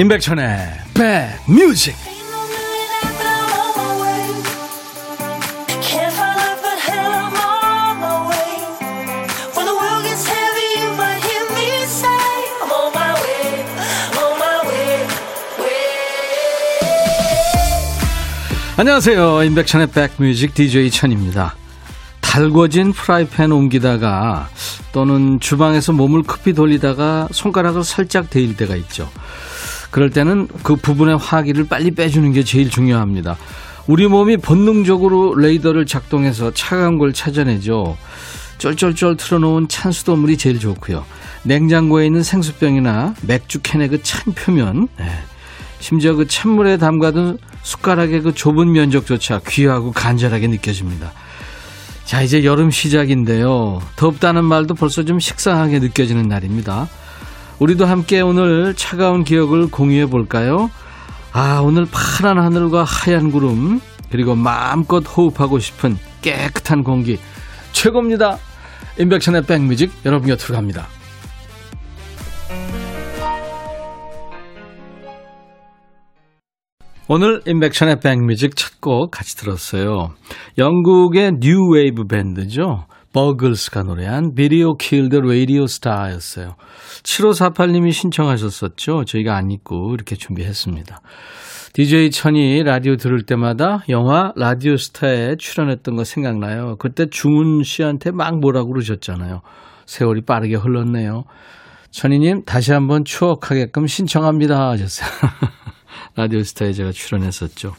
임백천의 백뮤직. 안녕하세요. 임백천의 백뮤직 DJ 천입니다. 달궈진 프라이팬 옮기다가 또는 주방에서 몸을 급히 돌리다가 손가락을 살짝 데일 때가 있죠 그럴 때는 그 부분의 화기를 빨리 빼주는 게 제일 중요합니다. 우리 몸이 본능적으로 레이더를 작동해서 차가운 걸 찾아내죠. 쩔쩔쩔 틀어놓은 찬 수돗물이 제일 좋고요. 냉장고에 있는 생수병이나 맥주 캔의 그 찬 표면, 네. 심지어 그 찬물에 담가둔 숟가락의 그 좁은 면적조차 귀하고 간절하게 느껴집니다. 자, 이제 여름 시작인데요. 덥다는 말도 벌써 좀 식상하게 느껴지는 날입니다. 우리도 함께 오늘 차가운 기억을 공유해 볼까요? 아, 오늘 파란 하늘과 하얀 구름, 그리고 마음껏 호흡하고 싶은 깨끗한 공기. 최고입니다. 임백천의 백뮤직 여러분 곁으로 갑니다. 오늘 임백천의 백뮤직 첫 곡 같이 들었어요. 영국의 뉴 웨이브 밴드죠. 버글스가 노래한 Video Killed the Radio Star였어요. 7548님이 신청하셨었죠. 저희가 안 잊고 이렇게 준비했습니다. DJ 천이 라디오 들을 때마다 영화 라디오 스타에 출연했던 거 생각나요. 그때 중훈 씨한테 막 뭐라고 그러셨잖아요. 세월이 빠르게 흘렀네요. 천디님 다시 한번 추억하게끔 신청합니다 하셨어요. 라디오 스타에 제가 출연했었죠.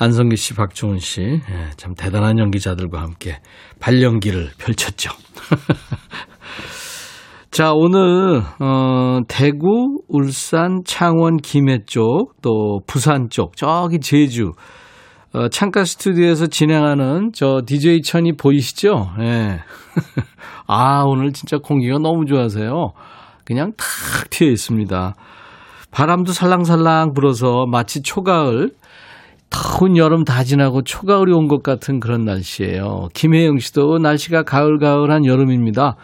안성기 씨, 박종훈 씨, 예, 참 대단한 연기자들과 함께 발연기를 펼쳤죠. 자, 오늘, 어, 대구, 울산, 창원, 김해 쪽, 또 부산 쪽, 저기 제주, 어, 창가 스튜디오에서 진행하는 저 DJ 천이 보이시죠? 예. 아, 오늘 진짜 공기가 너무 좋아서요. 그냥 탁 튀어 있습니다. 바람도 살랑살랑 불어서 마치 초가을, 더운 여름 다 지나고 초가을이 온 것 같은 그런 날씨예요. 김혜영 씨도 날씨가 가을가을한 여름입니다.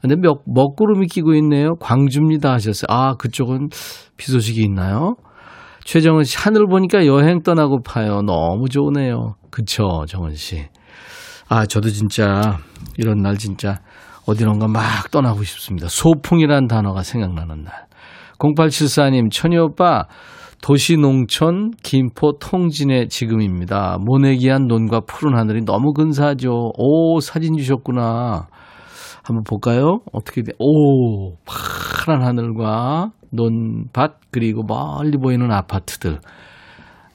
근데 몇, 먹구름이 끼고 있네요. 광주입니다 하셨어요. 아, 그쪽은 비 소식이 있나요? 최정은 씨, 하늘 보니까 여행 떠나고 파요. 너무 좋으네요. 그쵸, 정은 씨. 아, 저도 진짜 이런 날 진짜 어디론가 막 떠나고 싶습니다. 소풍이란 단어가 생각나는 날. 0874님, 천희 오빠, 도시 농촌 김포 통진의 지금입니다. 모내기한 논과 푸른 하늘이 너무 근사하죠. 오, 사진 주셨구나. 한번 볼까요? 어떻게 돼? 오, 파란 하늘과 논밭 그리고 멀리 보이는 아파트들.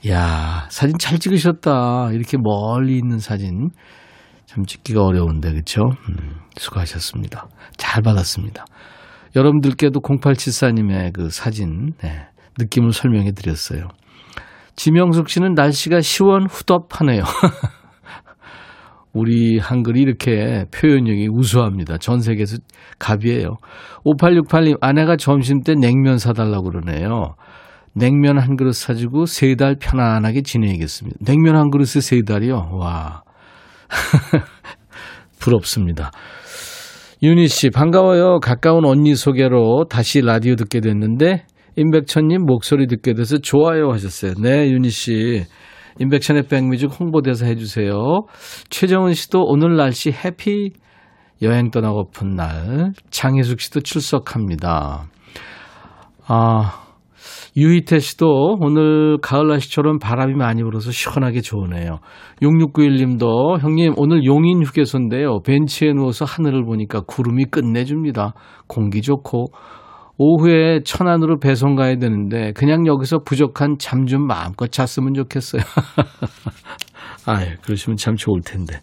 야, 사진 잘 찍으셨다. 이렇게 멀리 있는 사진 참 찍기가 어려운데 그렇죠? 음, 수고하셨습니다. 잘 받았습니다. 여러분들께도 0874님의 그 사진 네, 느낌을 설명해 드렸어요. 지명숙 씨는 날씨가 시원 후덥하네요. 우리 한글이 이렇게 표현력이 우수합니다. 전 세계에서 갑이에요. 5868님, 아내가 점심 때 냉면 사달라고 그러네요. 냉면 한 그릇 사주고 세 달 편안하게 지내야겠습니다. 냉면 한 그릇에 세 달이요? 와. 부럽습니다. 윤희 씨, 반가워요. 가까운 언니 소개로 다시 라디오 듣게 됐는데, 임백천님 목소리 듣게 돼서 좋아요 하셨어요. 네, 윤희 씨. 인백션의 백뮤직 홍보대사 해주세요. 최정은 씨도 오늘 날씨 해피 여행 떠나고픈 날. 장혜숙 씨도 출석합니다. 아, 유희태 씨도 오늘 가을 날씨처럼 바람이 많이 불어서 시원하게 좋으네요. 6691님도 형님 오늘 용인 휴게소인데요. 벤치에 누워서 하늘을 보니까 구름이 끝내줍니다. 공기 좋고 오후에 천안으로 배송 가야 되는데 그냥 여기서 부족한 잠 좀 마음껏 잤으면 좋겠어요. 아유, 그러시면 참 좋을 텐데.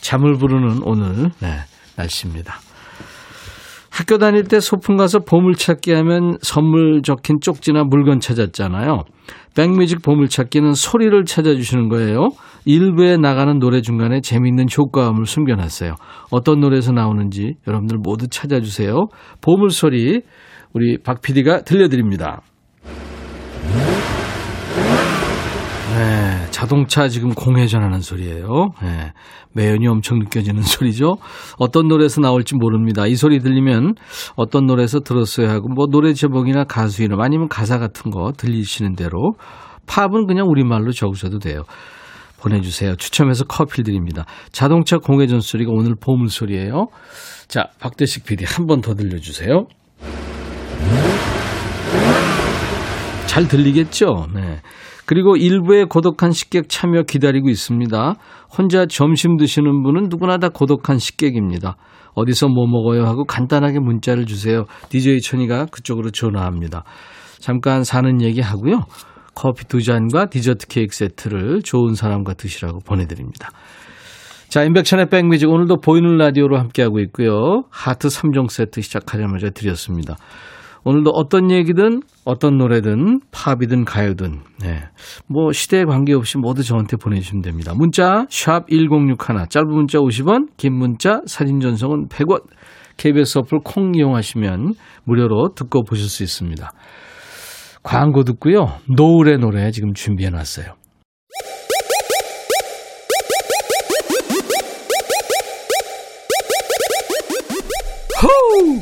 잠을 부르는 오늘 네, 날씨입니다. 학교 다닐 때 소풍 가서 보물찾기 하면 선물 적힌 쪽지나 물건 찾았잖아요. 백뮤직 보물찾기는 소리를 찾아주시는 거예요. 일부에 나가는 노래 중간에 재미있는 효과음을 숨겨놨어요. 어떤 노래에서 나오는지 여러분들 모두 찾아주세요. 보물소리 우리 박 PD가 들려드립니다. 네, 자동차 지금 공회전하는 소리예요. 네. 매연이 엄청 느껴지는 소리죠. 어떤 노래에서 나올지 모릅니다. 이 소리 들리면 어떤 노래에서 들었어야 하고 뭐 노래 제목이나 가수 이름 아니면 가사 같은 거 들리시는 대로 팝은 그냥 우리말로 적으셔도 돼요. 보내주세요. 추첨해서 커피 드립니다. 자동차 공회전 소리가 오늘 보물 소리예요. 자, 박대식 PD 한 번 더 들려주세요. 잘 들리겠죠? 네. 그리고 일부의 고독한 식객 참여 기다리고 있습니다. 혼자 점심 드시는 분은 누구나 다 고독한 식객입니다. 어디서 뭐 먹어요 하고 간단하게 문자를 주세요. DJ 천이가 그쪽으로 전화합니다. 잠깐 사는 얘기 하고요. 커피 두 잔과 디저트 케이크 세트를 좋은 사람과 드시라고 보내드립니다. 자, 인백천의 백뮤직 오늘도 보이는 라디오로 함께하고 있고요. 하트 3종 세트 시작하자마자 드렸습니다. 오늘도 어떤 얘기든 어떤 노래든 팝이든 가요든 네. 뭐 시대에 관계없이 모두 저한테 보내주시면 됩니다. 문자 샵 1061, 짧은 문자 50원, 긴 문자 사진 전송은 100원. KBS 어플 콩 이용하시면 무료로 듣고 보실 수 있습니다. 광고 듣고요. 노을의 노래 지금 준비해 놨어요. 호우!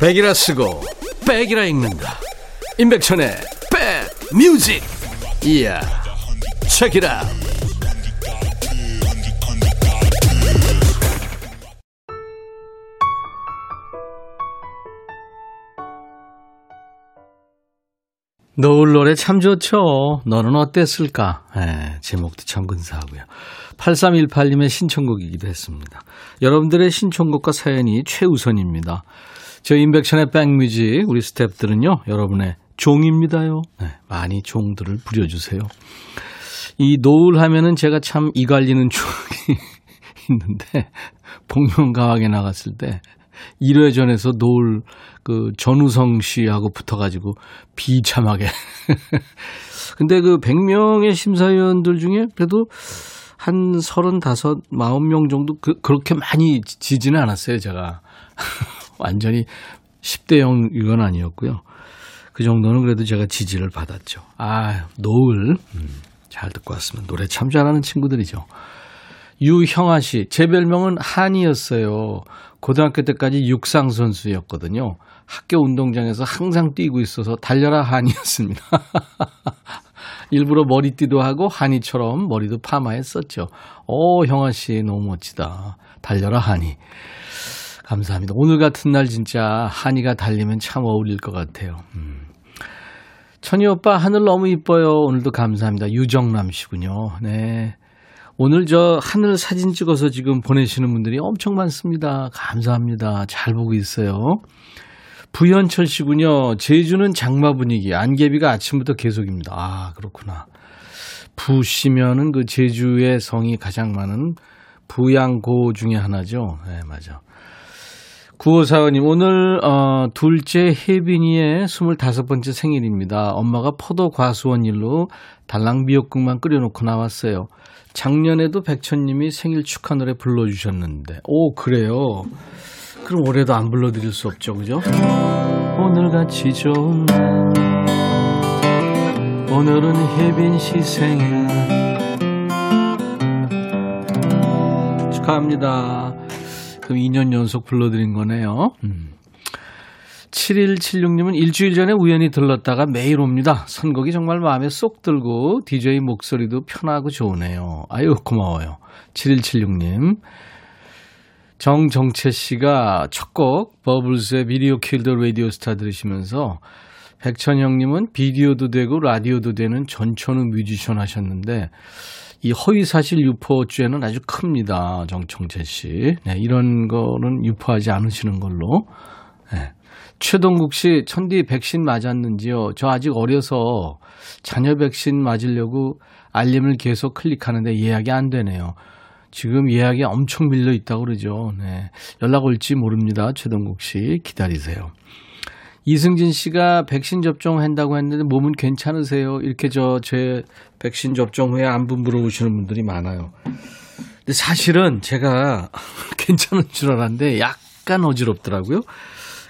백이라 쓰고 백이라 읽는다. 임백천의 백 뮤직. 이야. 책이라. 노을 노래 참 좋죠. 너는 어땠을까? 예, 제목도 참 근사하고요. 8318님의 신청곡이기도 했습니다. 여러분들의 신청곡과 사연이 최우선입니다. 저 인백션의 백뮤직 우리 스탭들은요. 여러분의 종입니다요. 네, 많이 종들을 부려주세요. 이 노을 하면은 제가 참 이 갈리는 추억이 있는데 복면 가왕에 나갔을 때 1회전에서 노을 그 전우성 씨하고 붙어가지고 비참하게. 근데 그 100명의 심사위원들 중에 그래도 한 35, 40명 정도 그, 그렇게 많이 지지는 않았어요, 제가. 완전히 10대 0 이건 아니었고요. 그 정도는 그래도 제가 지지를 받았죠. 아, 노을. 음, 잘 듣고 왔으면 노래 참 잘하는 친구들이죠. 유형아 씨, 제 별명은 한이었어요. 고등학교 때까지 육상 선수였거든요. 학교 운동장에서 항상 뛰고 있어서 달려라 한이었습니다. 일부러 머리띠도 하고 한이처럼 머리도 파마했었죠. 오, 형아 씨 너무 멋지다. 달려라 한이. 감사합니다. 오늘 같은 날 진짜 한이가 달리면 참 어울릴 것 같아요. 음. 천희 오빠 하늘 너무 이뻐요. 오늘도 감사합니다. 유정남 씨군요. 네. 오늘 저 하늘 사진 찍어서 지금 보내시는 분들이 엄청 많습니다. 감사합니다. 잘 보고 있어요. 부현철 씨군요. 제주는 장마 분위기. 안개비가 아침부터 계속입니다. 아, 그렇구나. 부시면은 그 제주의 성이 가장 많은 부양고 중에 하나죠. 네, 맞아. 구호사원님, 오늘, 어, 둘째 혜빈이의 25번째 생일입니다. 엄마가 포도 과수원 일로 달랑 미역국만 끓여놓고 나왔어요. 작년에도 백천님이 생일 축하 노래 불러주셨는데, 오, 그래요? 그럼 올해도 안 불러드릴 수 없죠, 그죠? 오늘같이 좋은 날, 오늘은 혜빈 씨 생일. 축하합니다. 그럼 2년 연속 불러드린 거네요. 음. 7176님은 일주일 전에 우연히 들렀다가 매일 옵니다. 선곡이 정말 마음에 쏙 들고 DJ 목소리도 편하고 좋으네요. 아유, 고마워요. 7176님. 정정채 씨가 첫 곡 버글스의 Video Killed the Radio Star 들으시면서 백천형님은 비디오도 되고 라디오도 되는 전천후 뮤지션 하셨는데 이 허위사실 유포죄는 아주 큽니다. 정청재 씨. 네, 이런 거는 유포하지 않으시는 걸로. 네. 최동국 씨, 천디 백신 맞았는지요? 저 아직 어려서 자녀 백신 맞으려고 알림을 계속 클릭하는데 예약이 안 되네요. 지금 예약이 엄청 밀려 있다고 그러죠. 네. 연락 올지 모릅니다. 최동국 씨. 기다리세요. 이승진 씨가 백신 접종한다고 했는데 몸은 괜찮으세요? 이렇게 저 제 백신 접종 후에 안부 물어보시는 분들이 많아요. 근데 사실은 제가 괜찮은 줄 알았는데 약간 어지럽더라고요.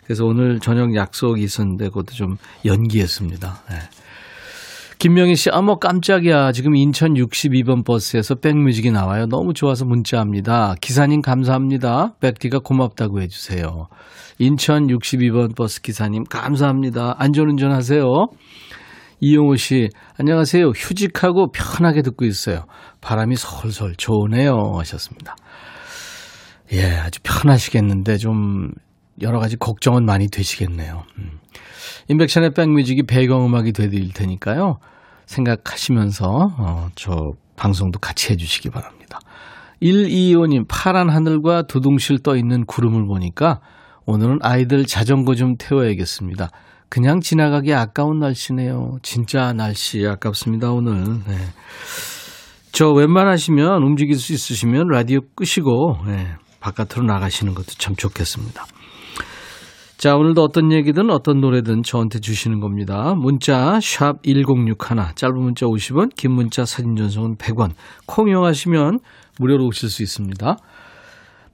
그래서 오늘 저녁 약속이 있었는데 그것도 좀 연기했습니다. 네. 김명희 씨, 아뭐 깜짝이야. 지금 인천 62번 버스에서 백뮤직이 나와요. 너무 좋아서 문자합니다. 기사님 감사합니다. 백디가 고맙다고 해주세요. 인천 62번 버스 기사님 감사합니다. 안전운전 하세요. 이용호 씨, 안녕하세요. 휴직하고 편하게 듣고 있어요. 바람이 솔솔 좋으네요. 하셨습니다. 예, 아주 편하시겠는데 좀 여러 가지 걱정은 많이 되시겠네요. 음. 인백션의 백뮤직이 배경음악이 되드릴 테니까요. 생각하시면서 어, 저 방송도 같이 해주시기 바랍니다. 125님 파란 하늘과 두둥실 떠 있는 구름을 보니까 오늘은 아이들 자전거 좀 태워야겠습니다. 그냥 지나가기 아까운 날씨네요. 진짜 날씨 아깝습니다 오늘. 네. 저 웬만하시면 움직일 수 있으시면 라디오 끄시고 네, 바깥으로 나가시는 것도 참 좋겠습니다. 자, 오늘도 어떤 얘기든 어떤 노래든 저한테 주시는 겁니다. 문자 1061, 짧은 문자 50원, 긴 문자 사진 전송은 100원. 콩 이용하시면 무료로 오실 수 있습니다.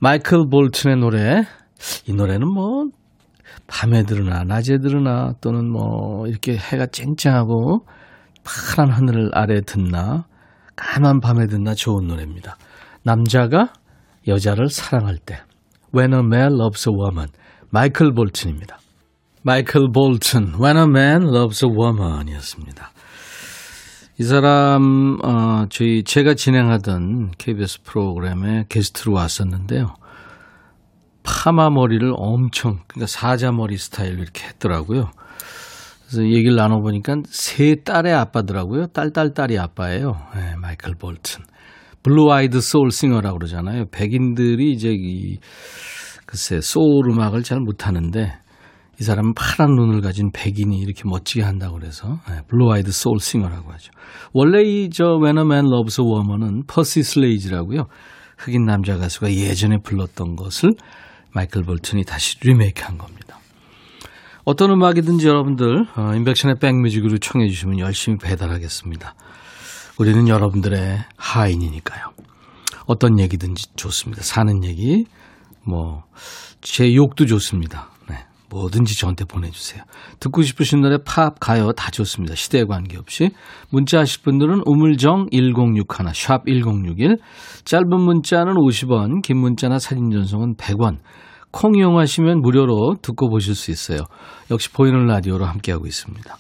마이클 볼튼의 노래. 이 노래는 뭐 밤에 들으나 낮에 들으나 또는 뭐 이렇게 해가 쨍쨍하고 파란 하늘 아래 듣나 까만 밤에 듣나 좋은 노래입니다. 남자가 여자를 사랑할 때 When a man loves a woman 마이클 볼튼입니다. 마이클 볼튼, When a Man Loves a Woman 이었습니다. 이 사람, 어, 저희, 제가 진행하던 KBS 프로그램에 게스트로 왔었는데요. 파마 머리를 엄청, 그러니까 사자 머리 스타일로 이렇게 했더라고요. 그래서 얘기를 나눠보니까 세 딸의 아빠더라고요. 딸 딸 딸이 아빠예요. 네, 마이클 볼튼. Blue-eyed soul singer라고 그러잖아요. 백인들이 이제 이 글쎄 소울 음악을 잘 못하는데 이 사람은 파란 눈을 가진 백인이 이렇게 멋지게 한다고 그래서 blue-eyed soul singer라고 하죠. 원래 이 저 When a Man Loves a Woman은 퍼시 슬레지라고요. 흑인 남자 가수가 예전에 불렀던 것을 마이클 볼튼이 다시 리메이크한 겁니다. 어떤 음악이든지 여러분들 어, 인백션의 백뮤직으로 청해 주시면 열심히 배달하겠습니다. 우리는 여러분들의 하인이니까요. 어떤 얘기든지 좋습니다. 사는 얘기, 뭐, 제 욕도 좋습니다. 네. 뭐든지 저한테 보내주세요. 듣고 싶으신 노래 팝, 가요 다 좋습니다. 시대에 관계없이. 문자 하실 분들은 우물정 1061, 샵 1061. 짧은 문자는 50원, 긴 문자나 사진 전송은 100원. 콩 이용하시면 무료로 듣고 보실 수 있어요. 역시 보이는 라디오로 함께하고 있습니다.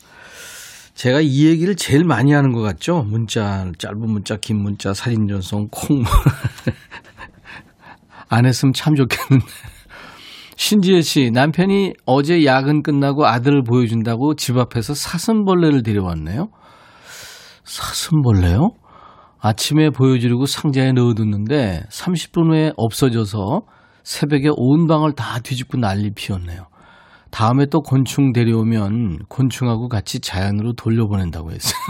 제가 이 얘기를 제일 많이 하는 것 같죠? 문자, 짧은 문자, 긴 문자, 사진 전송, 콩. 안 했으면 참 좋겠는데. 신지혜 씨, 남편이 어제 야근 끝나고 아들을 보여준다고 집 앞에서 사슴벌레를 데려왔네요. 사슴벌레요? 아침에 보여주려고 상자에 넣어뒀는데 30분 후에 없어져서 새벽에 온 방을 다 뒤집고 난리 피웠네요. 다음에 또 곤충 데려오면 곤충하고 같이 자연으로 돌려보낸다고 했어요.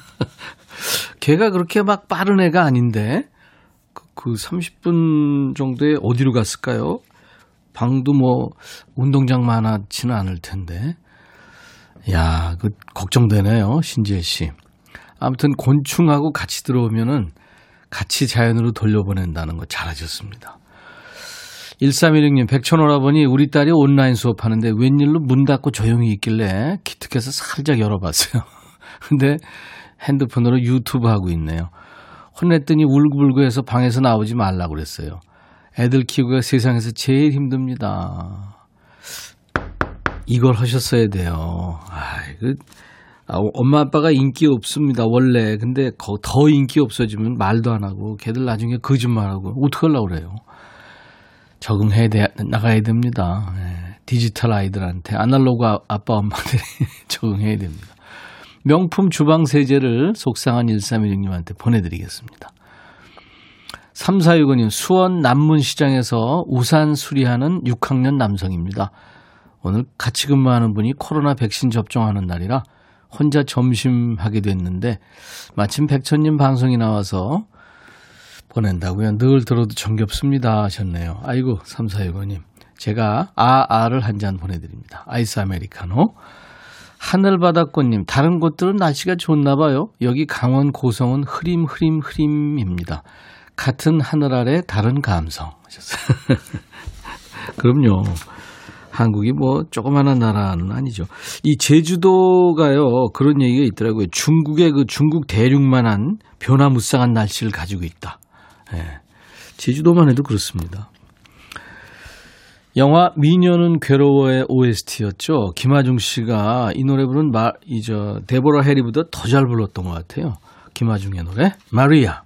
걔가 그렇게 막 빠른 애가 아닌데 그 30분 정도에 어디로 갔을까요? 방도 뭐 운동장 많았지는 않을 텐데. 야, 그 걱정되네요. 신지혜 씨. 아무튼 곤충하고 같이 들어오면은 같이 자연으로 돌려보낸다는 거 잘하셨습니다. 1316님, 백천오라버니 우리 딸이 온라인 수업하는데 웬일로 문 닫고 조용히 있길래 기특해서 살짝 열어봤어요. 근데 핸드폰으로 유튜브 하고 있네요. 혼냈더니 울고불고 해서 방에서 나오지 말라고 그랬어요. 애들 키우기가 세상에서 제일 힘듭니다. 이걸 하셨어야 돼요. 아이, 그, 아, 엄마 아빠가 인기 없습니다. 원래. 근데 더 인기 없어지면 말도 안 하고 걔들 나중에 거짓말하고 어떡하려고 그래요. 적응해야 돼, 나가야 됩니다. 네. 디지털 아이들한테 아날로그 아, 아빠 엄마들이 적응해야 됩니다. 명품 주방 세제를 속상한 1316님한테 보내드리겠습니다. 3465님, 수원 남문시장에서 우산 수리하는 6학년 남성입니다. 오늘 같이 근무하는 분이 코로나 백신 접종하는 날이라 혼자 점심하게 됐는데 마침 백천님 방송이 나와서 보낸다고요. 늘 들어도 정겹습니다 하셨네요. 아이고 3465님 제가 아아를 한 잔 보내드립니다. 아이스 아메리카노. 하늘바다꽃님, 다른 곳들은 날씨가 좋나 봐요. 여기 강원 고성은 흐림, 흐림, 흐림입니다. 같은 하늘 아래 다른 감성. 그럼요. 한국이 뭐 조그마한 나라는 아니죠. 이 제주도가요 그런 얘기가 있더라고요. 중국의 그 중국 대륙만한 변화무쌍한 날씨를 가지고 있다. 예. 제주도만 해도 그렇습니다. 영화 미녀는 괴로워의 OST였죠. 김하중 씨가 이 노래 부른 마, 이저 데보라 해리보다 더 잘 불렀던 것 같아요. 김하중의 노래 마리아.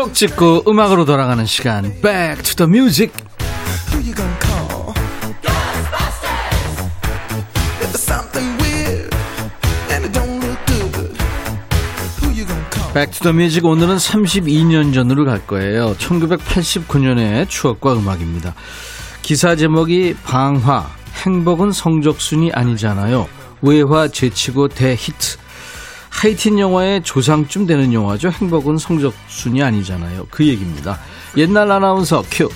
추억 찍고 음악으로 돌아가는 시간. Back to the Music. Music 오늘은 32년 전으로 갈 거예요. 1989년의 추억과 음악입니다. 기사 제목이 방화 행복은 성적순이 아니잖아요. 외화 제치고 대히트 하이틴 영화의 조상쯤 되는 영화죠. 행복은 성적순이 아니잖아요. 그 얘기입니다. 옛날 아나운서 큐.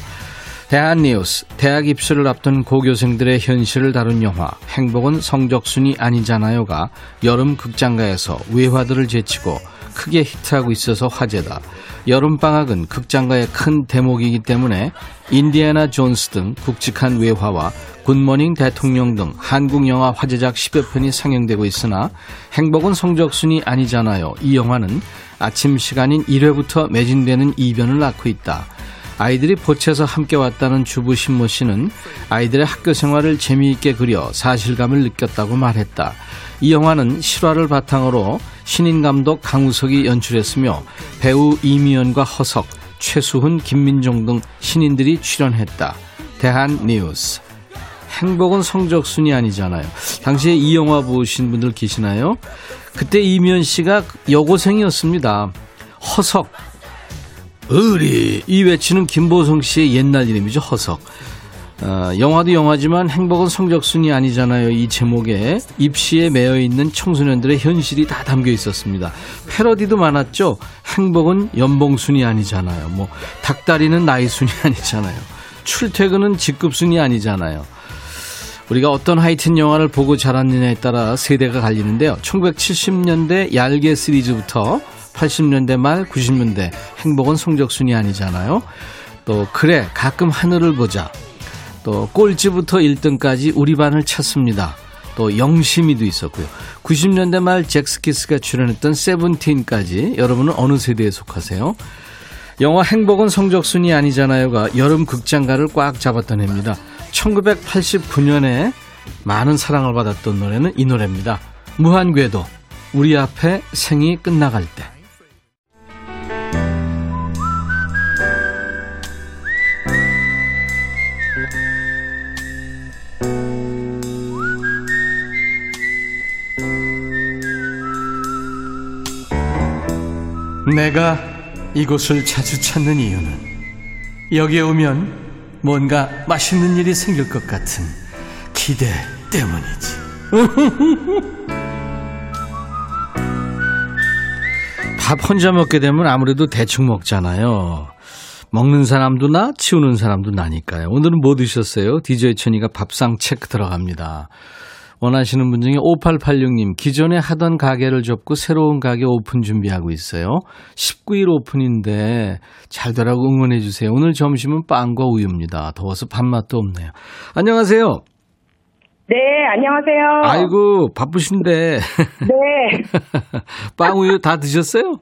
대한뉴스 대학 입시를 앞둔 고교생들의 현실을 다룬 영화 행복은 성적순이 아니잖아요가 여름 극장가에서 외화들을 제치고 크게 히트하고 있어서 화제다. 여름방학은 극장가의 큰 대목이기 때문에 인디애나 존스 등 굵직한 외화와 굿모닝 대통령 등 한국 영화 화제작 10여 편이 상영되고 있으나 행복은 성적순이 아니잖아요. 이 영화는 아침 시간인 1회부터 매진되는 이변을 낳고 있다. 아이들이 보채서 함께 왔다는 주부 신모 씨는 아이들의 학교 생활을 재미있게 그려 사실감을 느꼈다고 말했다. 이 영화는 실화를 바탕으로 신인 감독 강우석이 연출했으며 배우 이미연과 허석, 최수훈, 김민종 등 신인들이 출연했다. 대한 뉴스. 행복은 성적순이 아니잖아요. 당시에 이 영화 보신 분들 계시나요? 그때 이미연 씨가 여고생이었습니다. 허석, 의리. 이 외치는 김보성 씨의 옛날 이름이죠 허석. 어, 영화도 영화지만 행복은 성적순이 아니잖아요 이 제목에. 입시에 매여 있는 청소년들의 현실이 다 담겨 있었습니다. 패러디도 많았죠. 행복은 연봉순이 아니잖아요. 뭐 닭다리는 나이순이 아니잖아요. 출퇴근은 직급순이 아니잖아요. 우리가 어떤 하이틴 영화를 보고 자랐느냐에 따라 세대가 갈리는데요. 1970년대 얄개 시리즈부터 80년대 말 90년대 행복은 성적순이 아니잖아요. 또 그래 가끔 하늘을 보자. 또 꼴찌부터 1등까지 우리 반을 찾습니다. 또 영심이도 있었고요. 90년대 말 잭스키스가 출연했던 세븐틴까지 여러분은 어느 세대에 속하세요? 영화 행복은 성적순이 아니잖아요가 여름 극장가를 꽉 잡았던 해입니다. 1989년에 많은 사랑을 받았던 노래는 이 노래입니다. 무한궤도 우리 앞에 생이 끝나갈 때. 내가 이곳을 자주 찾는 이유는 여기에 오면 뭔가 맛있는 일이 생길 것 같은 기대 때문이지. 밥 혼자 먹게 되면 아무래도 대충 먹잖아요. 먹는 사람도 나, 치우는 사람도 나니까요. 오늘은 뭐 드셨어요? DJ 천이가 밥상 체크 들어갑니다. 원하시는 분 중에 5886님, 기존에 하던 가게를 접고 새로운 가게 오픈 준비하고 있어요. 19일 오픈인데 잘 되라고 응원해 주세요. 오늘 점심은 빵과 우유입니다. 더워서 밥맛도 없네요. 안녕하세요. 네, 안녕하세요. 아이고, 바쁘신데. 네. 빵 우유 다 드셨어요?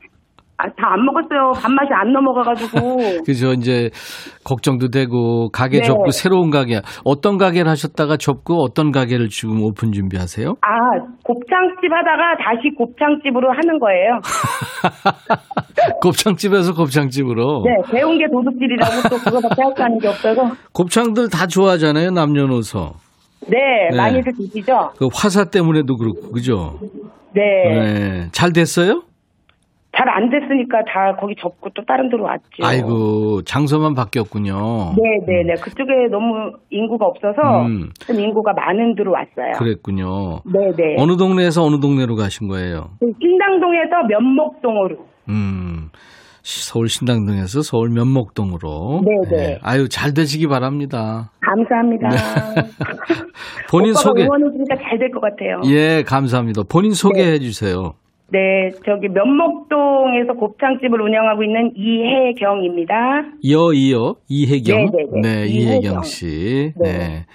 아, 다 안 먹었어요. 밥맛이 안 넘어가가지고. 그죠. 이제 걱정도 되고 가게 네. 접고 새로운 가게 어떤 가게를 하셨다가 접고 어떤 가게를 지금 오픈 준비하세요? 아, 곱창집 하다가 다시 곱창집으로 하는 거예요. 곱창집에서 곱창집으로. 네, 배운 게 도둑질이라고 또 그거밖에 할수 있는 게 없어서. 곱창들 다 좋아하잖아요. 남녀노소. 네, 네. 많이들 드시죠? 그 화사 때문에도 그렇고 그죠. 네. 네. 잘 됐어요? 잘 안 됐으니까 다 거기 접고 또 다른 데로 왔죠. 아이고 장소만 바뀌었군요. 네, 네, 네. 그쪽에 너무 인구가 없어서 음. 좀 인구가 많은 데로 왔어요. 그랬군요. 네, 네. 어느 동네에서 어느 동네로 가신 거예요? 신당동에서 면목동으로. 음. 서울 신당동에서 서울 면목동으로. 네, 네. 아유 잘 되시기 바랍니다. 감사합니다. 본인 소개. 응원해주니까 잘 될 것 같아요. 예, 감사합니다. 본인 소개해 주세요. 네, 저기 면목동에서 곱창집을 운영하고 있는 이혜경입니다. 이어 이혜경. 네, 네, 네. 이혜경 이혜경. 씨. 네. 네.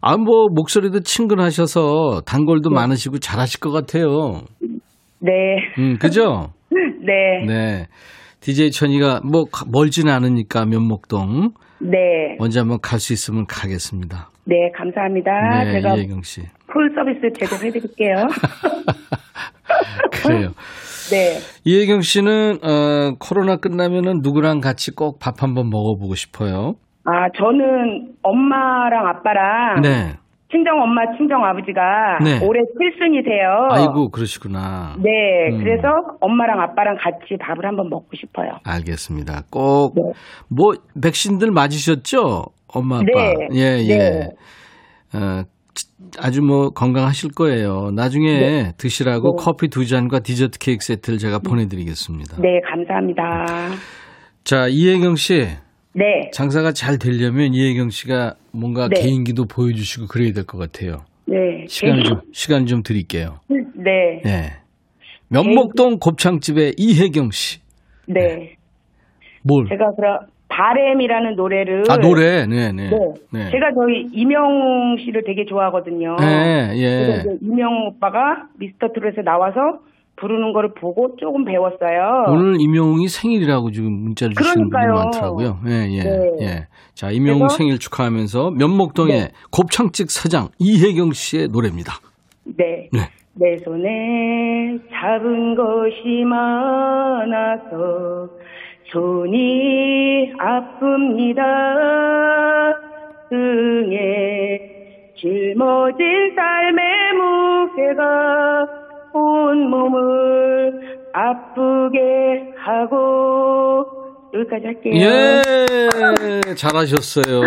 아, 뭐, 목소리도 친근하셔서 단골도 많으시고 잘하실 것 같아요. 네, 음, 그죠? 네, 네. DJ 천이가 뭐, 가- 멀지는 않으니까 면목동. 네, 언제 한번 갈 수 있으면 가겠습니다. 네, 감사합니다. 네, 제가 이혜경 씨. 풀 서비스 제대로 해드릴게요. 그래요. 네, 이혜경 씨는, 어, 코로나 끝나면은 누구랑 같이 꼭 밥 한번 먹어보고 싶어요. 아, 저는 엄마랑 아빠랑 네. 친정 엄마, 친정 아버지가 네. 올해 칠순이세요. 아이고, 그러시구나. 네, 음. 그래서 엄마랑 아빠랑 같이 밥을 한번 먹고 싶어요. 알겠습니다. 꼭, 네. 뭐, 백신들 맞으셨죠? 엄마, 아빠. 네. 예, 예. 네. 어, 치- 아주 뭐 건강하실 거예요. 나중에 드시라고 네. 커피 두 잔과 디저트 케이크 세트를 제가 보내드리겠습니다. 네, 감사합니다. 자, 이혜경 씨. 네, 장사가 잘 되려면 이혜경 씨가 뭔가 네. 개인기도 보여주시고 그래야 될 것 같아요. 네, 시간 좀, 시간 좀 드릴게요. 네, 네. 면목동 곱창집의 이혜경 씨. 네. 뭘? 제가 그럼 바램이라는 노래를 아, 노래. 네, 네. 네. 네. 제가 저희 이명 씨를 되게 좋아하거든요. 네, 예. 이제 이명 오빠가 미스터 트롯에 나와서 부르는 거를 보고 조금 배웠어요. 오늘 임영웅이 생일이라고 지금 문자를 주시는 분이 그러니까요. 많더라고요. 예, 예, 네. 예. 자, 임영웅 생일 축하하면서 면목동의 네. 곱창집 사장 이혜경 씨의 노래입니다. 네. 네. 내 손에 잡은 것이 많아서 손이 아픕니다. 등에 짊어진 삶의 무게가 온몸을 아프게 하고 여기까지 할게요. 예, 잘하셨어요.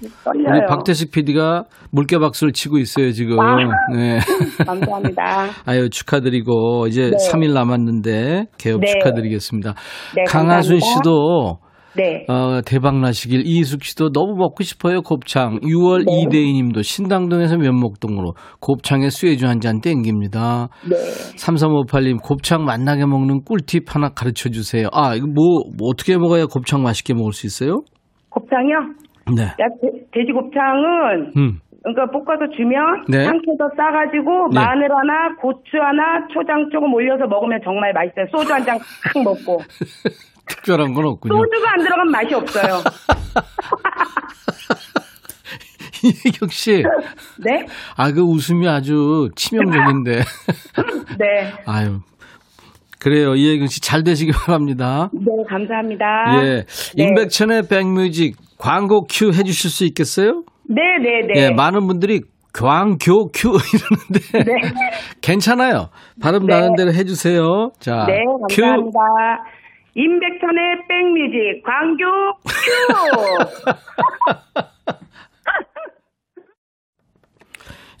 우리 떨려요. 박태식 PD가 물개 박수를 치고 있어요, 지금. 아. 네. 감사합니다. 아유, 축하드리고, 이제 네. 3일 남았는데, 개업 네. 축하드리겠습니다. 네, 강하순 감사합니다. 씨도, 네. 어, 대박 나시길. 이희숙 씨도 너무 먹고 싶어요, 곱창. 6월 네. 이대희 님도 신당동에서 면목동으로 곱창에 수혜주 한 잔 땡깁니다. 네. 3358님, 곱창 맛나게 먹는 꿀팁 하나 가르쳐 주세요. 아, 이거 뭐, 뭐 어떻게 먹어야 곱창 맛있게 먹을 수 있어요? 곱창이요? 네. 야, 돼- 돼지 곱창은 음. 그러니까 볶아서 주면 네. 상추도 싸가지고 네. 마늘 하나, 고추 하나, 초장 조금 올려서 먹으면 정말 맛있어요. 소주 한잔탁 먹고 특별한 건 없군요. 소주가 안 들어가면 맛이 없어요. 이혜경 씨, 네, 아, 그 웃음이 아주 치명적인데. 네, 아유. 그래요. 이혜경 씨 잘 되시기 바랍니다. 네, 감사합니다. 예. 네. 임백천의 백뮤직 광고 큐 해주실 수 있겠어요? 네, 네, 네. 예, 많은 분들이 광교 큐 이러는데 네. 괜찮아요. 발음 네. 나는 대로 해주세요. 자, 네, 큐. 감사합니다. 임백천의 백뮤직 광교 큐.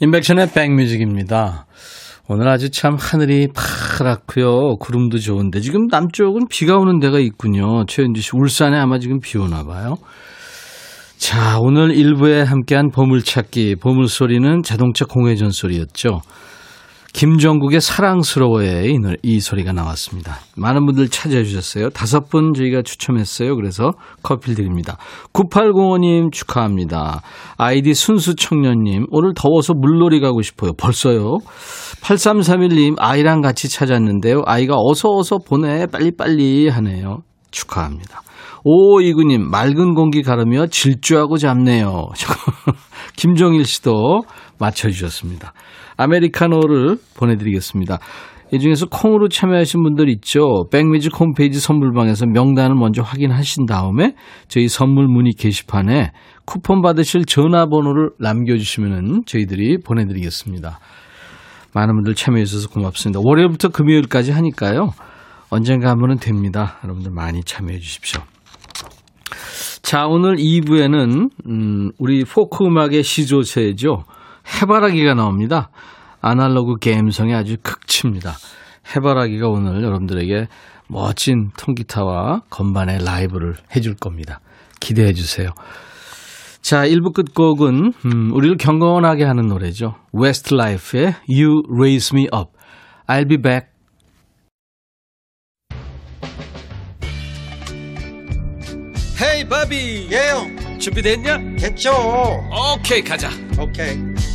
임백천의 백뮤직입니다. 오늘 아주 참 하늘이 파랗고요. 구름도 좋은데 지금 남쪽은 비가 오는 데가 있군요. 최현주 씨 울산에 아마 지금 비 오나 봐요. 자, 오늘 1부에 함께한 보물찾기, 보물소리는 자동차 공회전 소리였죠. 김정국의 사랑스러워에 이, 노래, 이 소리가 나왔습니다. 많은 분들 찾아해 주셨어요. 다섯 분 저희가 추첨했어요. 그래서 커피 드립니다. 9805님 축하합니다. 아이디 순수 청년님 오늘 더워서 물놀이 가고 싶어요. 벌써요. 8331님 아이랑 같이 찾았는데요. 아이가 어서 어서 보내 빨리빨리 하네요. 축하합니다. 오이구님 맑은 공기 가르며 질주하고 잡네요. 김종일 씨도 맞춰주셨습니다. 아메리카노를 보내드리겠습니다. 이 중에서 콩으로 참여하신 분들 있죠. 백뮤직 홈페이지 선물방에서 명단을 먼저 확인하신 다음에 저희 선물 문의 게시판에 쿠폰 받으실 전화번호를 남겨주시면 저희들이 보내드리겠습니다. 많은 분들 참여해 주셔서 고맙습니다. 월요일부터 금요일까지 하니까요. 언젠가 하면 됩니다. 여러분들 많이 참여해 주십시오. 자, 오늘 2부에는, 음, 우리 포크 음악의 시조세죠. 해바라기가 나옵니다. 아날로그 게임성이 아주 극치입니다. 해바라기가 오늘 여러분들에게 멋진 통기타와 건반의 라이브를 해줄 겁니다. 기대해 주세요. 자, 1부 끝곡은 음, 우리를 경건하게 하는 노래죠. Westlife의 You Raise Me Up. I'll be back. 헤이 바비 예영 준비됐냐? 됐죠 오케이 가자 오케이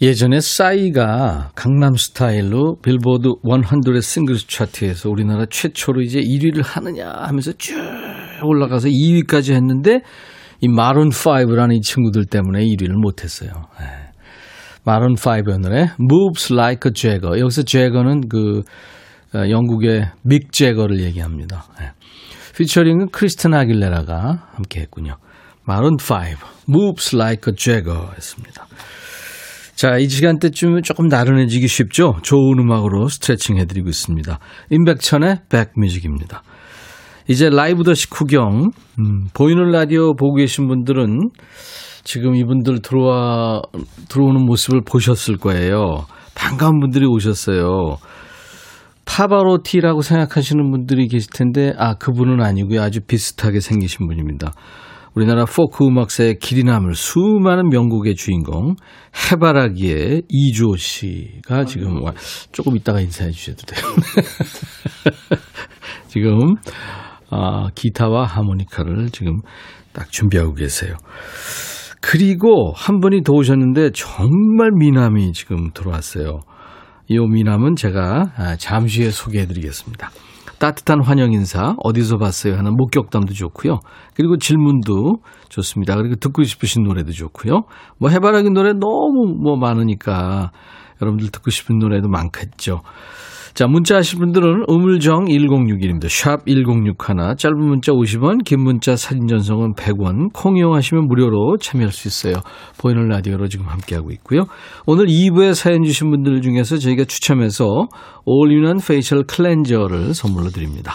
예전에 싸이가 강남 스타일로 빌보드 100 싱글스 차트에서 우리나라 최초로 이제 1위를 하느냐 하면서 쭉 올라가서 2위까지 했는데 이 마룬 5라는 이 친구들 때문에 1위를 못 했어요. 네. 마룬 5의 노래 Moves Like a Jagger. 여기서 Jagger는 그 어, 영국의 믹 제거를 얘기합니다. 네. 피처링은 크리스틴 아길레라가 함께 했군요. 마룬 5 Moves Like a Jagger 했습니다. 자, 이 시간대쯤은 조금 나른해지기 쉽죠? 좋은 음악으로 스트레칭 해드리고 있습니다. 임백천의 백뮤직입니다. 이제 라이브 더시 구경, 음, 보이는 라디오 보고 계신 분들은 지금 이분들 들어와, 들어오는 모습을 보셨을 거예요. 반가운 분들이 오셨어요. 파바로티라고 생각하시는 분들이 계실 텐데, 아, 그분은 아니고요. 아주 비슷하게 생기신 분입니다. 우리나라 포크 음악사의 길이 남을 수많은 명곡의 주인공 해바라기의 이주호 씨가 지금 와, 조금 이따가 인사해 주셔도 돼요. 지금 아, 기타와 하모니카를 지금 딱 준비하고 계세요. 그리고 한 분이 더 오셨는데 정말 미남이 지금 들어왔어요. 이 미남은 제가 아, 잠시 후에 소개해 드리겠습니다. 따뜻한 환영 인사 어디서 봤어요 하는 목격담도 좋고요. 그리고 질문도 좋습니다. 그리고 듣고 싶으신 노래도 좋고요. 뭐 해바라기 노래 너무 뭐 많으니까 여러분들 듣고 싶은 노래도 많겠죠. 자, 문자 하실 분들은 우물정 1061입니다. 샵 1061, 짧은 문자 50원, 긴 문자 사진 전송은 100원, 콩 이용하시면 무료로 참여할 수 있어요. 보이는 라디오로 지금 함께하고 있고요. 오늘 2부에 사연 주신 분들 중에서 저희가 추첨해서 All-in-one facial cleanser를 선물로 드립니다.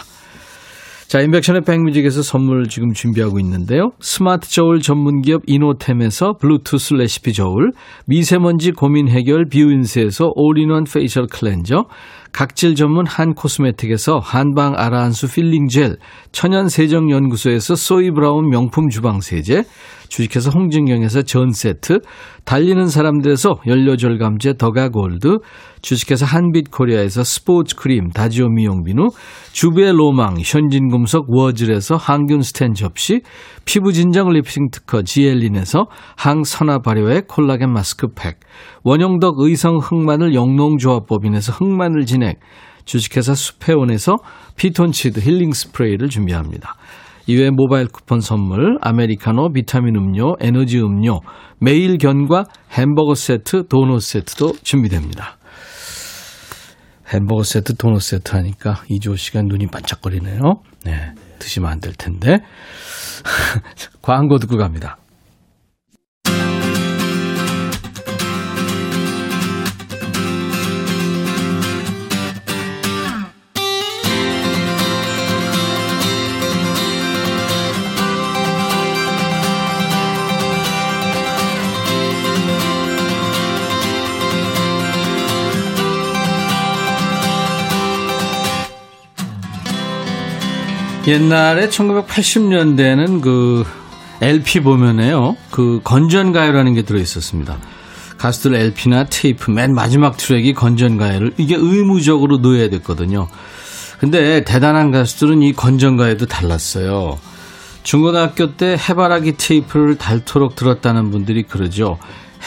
자, 임백천의 백뮤직에서 선물 지금 준비하고 있는데요. 스마트 저울 전문 기업 이노템에서 블루투스 레시피 저울, 미세먼지 고민 해결 뷰인스에서 all-in-one facial cleanser, 각질 전문 한 코스메틱에서 한방 아라한수 peeling gel, 천연 세정 연구소에서 소이 브라운 명품 주방 세제, 주식회사 홍진경에서 전 세트, 달리는 사람들에서 연료절감제 더가 골드, 주식회사 한빛 코리아에서 스포츠 크림 다지오 미용 비누, 주베 로망 현진금속 워즐에서 항균 스텐 접시, 피부 진정 리프팅 특허 지엘린에서 항산화 발효의 콜라겐 마스크팩, 원형덕 의성 흑마늘 영농조합법인에서 흑마늘 진액, 주식회사 수페온에서 피톤치드 힐링 스프레이를 준비합니다. 이외에 모바일 쿠폰 선물, 아메리카노, 비타민 음료, 에너지 음료, 매일 견과 햄버거 세트, 도넛 세트도 준비됩니다. 햄버거 세트, 도넛 세트 하니까 이조 씨가 눈이 반짝거리네요. 네. 드시면 안 될 텐데. 광고 듣고 갑니다. 옛날에 1980년대는 그 LP 보면에요. 그 건전가요라는 게 들어 있었습니다. 가수들 LP나 테이프 맨 마지막 트랙이 건전가요를 이게 의무적으로 넣어야 됐거든요. 근데 대단한 가수들은 이 건전가요도 달랐어요. 중고등학교 때 해바라기 테이프를 닳도록 들었다는 분들이 그러죠.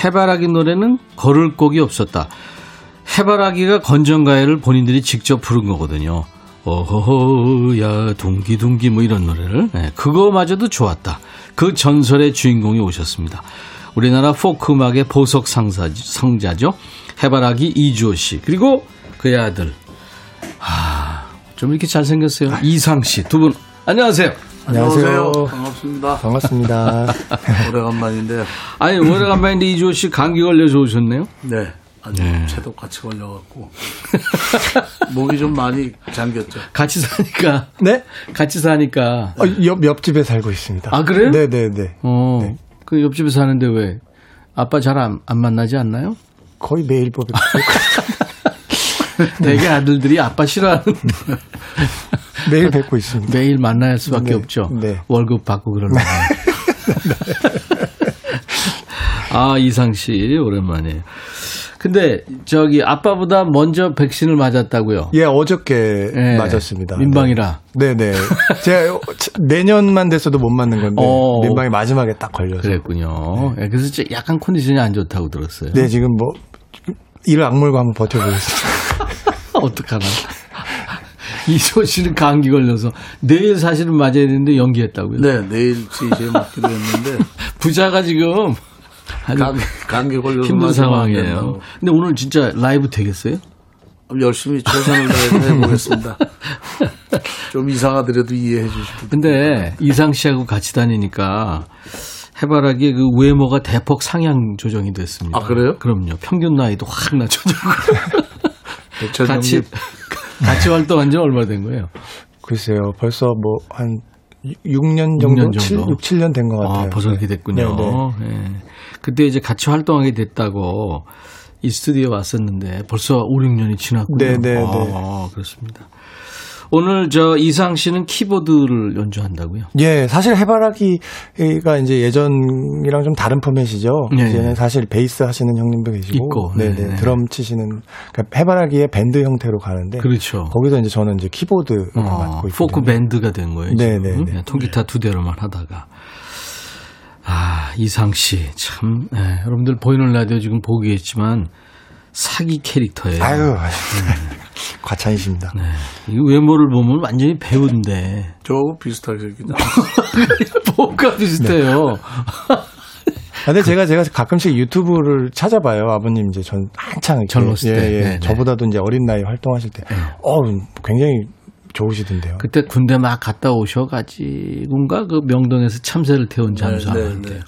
해바라기 노래는 걸을 곡이 없었다. 해바라기가 건전가요를 본인들이 직접 부른 거거든요. 어허허야 둥기둥기 뭐 이런 노래를 네, 그거마저도 좋았다. 그 전설의 주인공이 오셨습니다. 우리나라 포크 음악의 보석 상사, 성자죠. 해바라기 이주호 씨 그리고 그의 아들 아, 좀 이렇게 잘생겼어요. 이상 씨 두 분 안녕하세요. 안녕하세요. 반갑습니다. 반갑습니다. 오래간만인데, 아니 오래간만인데 이주호 씨 감기 걸려서 오셨네요. 네. 아주 채도 같이 걸려갖고. 목이 좀 많이 잠겼죠. 같이 사니까 네? 같이 사니까 어, 옆, 옆집에 살고 있습니다. 아, 그래요? 네네네. 어, 그 옆집에 사는데 왜 아빠 잘안 안 만나지 않나요? 거의 매일 보고 대개 아들들이 아빠 싫어하는 매일 뵙고 있습니다. 매일 만나야 할 수밖에 네, 없죠. 네. 월급 받고 그러려면. 아 이상 씨 오랜만이에요. 근데 저기 아빠보다 먼저 백신을 맞았다고요? 예, 어저께 예, 맞았습니다. 민방이라. 네. 네네. 제가 내년만 됐어도 못 맞는 건데 어. 민방이 마지막에 딱 걸려서. 그랬군요. 예, 그래서 좀 약간 컨디션이 안 좋다고 들었어요. 네, 지금 뭐 이를 악물고 한번 버텨보겠습니다. 어떡하나. 이소 씨는 감기 걸려서 내일 사실은 맞아야 되는데 연기했다고요? 네, 내일 3시에 맞기로 했는데, 부자가 지금 감기, 감기 걸려서 힘든 상황이에요. 근데 오늘 진짜 라이브 되겠어요? 열심히 최선을 다해서 해보겠습니다. 좀 이상하더라도 이해해 주시고. 근데 이상 씨하고 같이 다니니까 해바라기 그 외모가 대폭 상향 조정이 됐습니다. 아, 그래요? 그럼요. 평균 나이도 확 낮춰지고 백천 같이 같이 활동한 지 얼마 된 거예요? 글쎄요, 벌써 뭐 한 6년 정도, 6년 정도? 7, 6, 7년 된 것 같아요. 아, 벌써 그렇게 됐군요. 네, 네. 예. 그때 이제 같이 활동하게 됐다고 이 스튜디오에 왔었는데 벌써 5, 6년이 지났군요. 네, 네, 아, 네. 그렇습니다. 오늘 저 이상 씨는 키보드를 연주한다고요? 예, 사실 해바라기가 이제 예전이랑 좀 다른 포맷이죠. 네, 이제는 네. 사실 베이스 하시는 형님도 계시고, 있고, 네, 네, 네, 네. 드럼 치시는 그러니까 해바라기의 밴드 형태로 가는데, 그렇죠. 거기서 이제 저는 이제 키보드를 어, 맡고 있거든요. 포크 밴드가 된 거예요. 네. 네, 네. 네, 통기타 두 대로만 하다가. 아, 이상 씨, 참, 예, 여러분들 보이는 라디오 지금 보기겠지만, 사기 캐릭터예요. 아유, 아유, 과찬이십니다. 네. 이 외모를 보면 완전히 배우인데, 저하고 비슷하게 생기다. 뭐가 비슷해요. 아, 근데 제가 제가 가끔씩 유튜브를 찾아봐요. 아버님 이제 전 한창 젊었을 때. 예, 예. 네, 네. 저보다도 이제 어린 나이 활동하실 때, 어, 굉장히 좋으시던데요. 그때 군대 막 갔다 오셔가지고인가 그 명동에서 참새를 태운 잠수함. 네, 네, 네.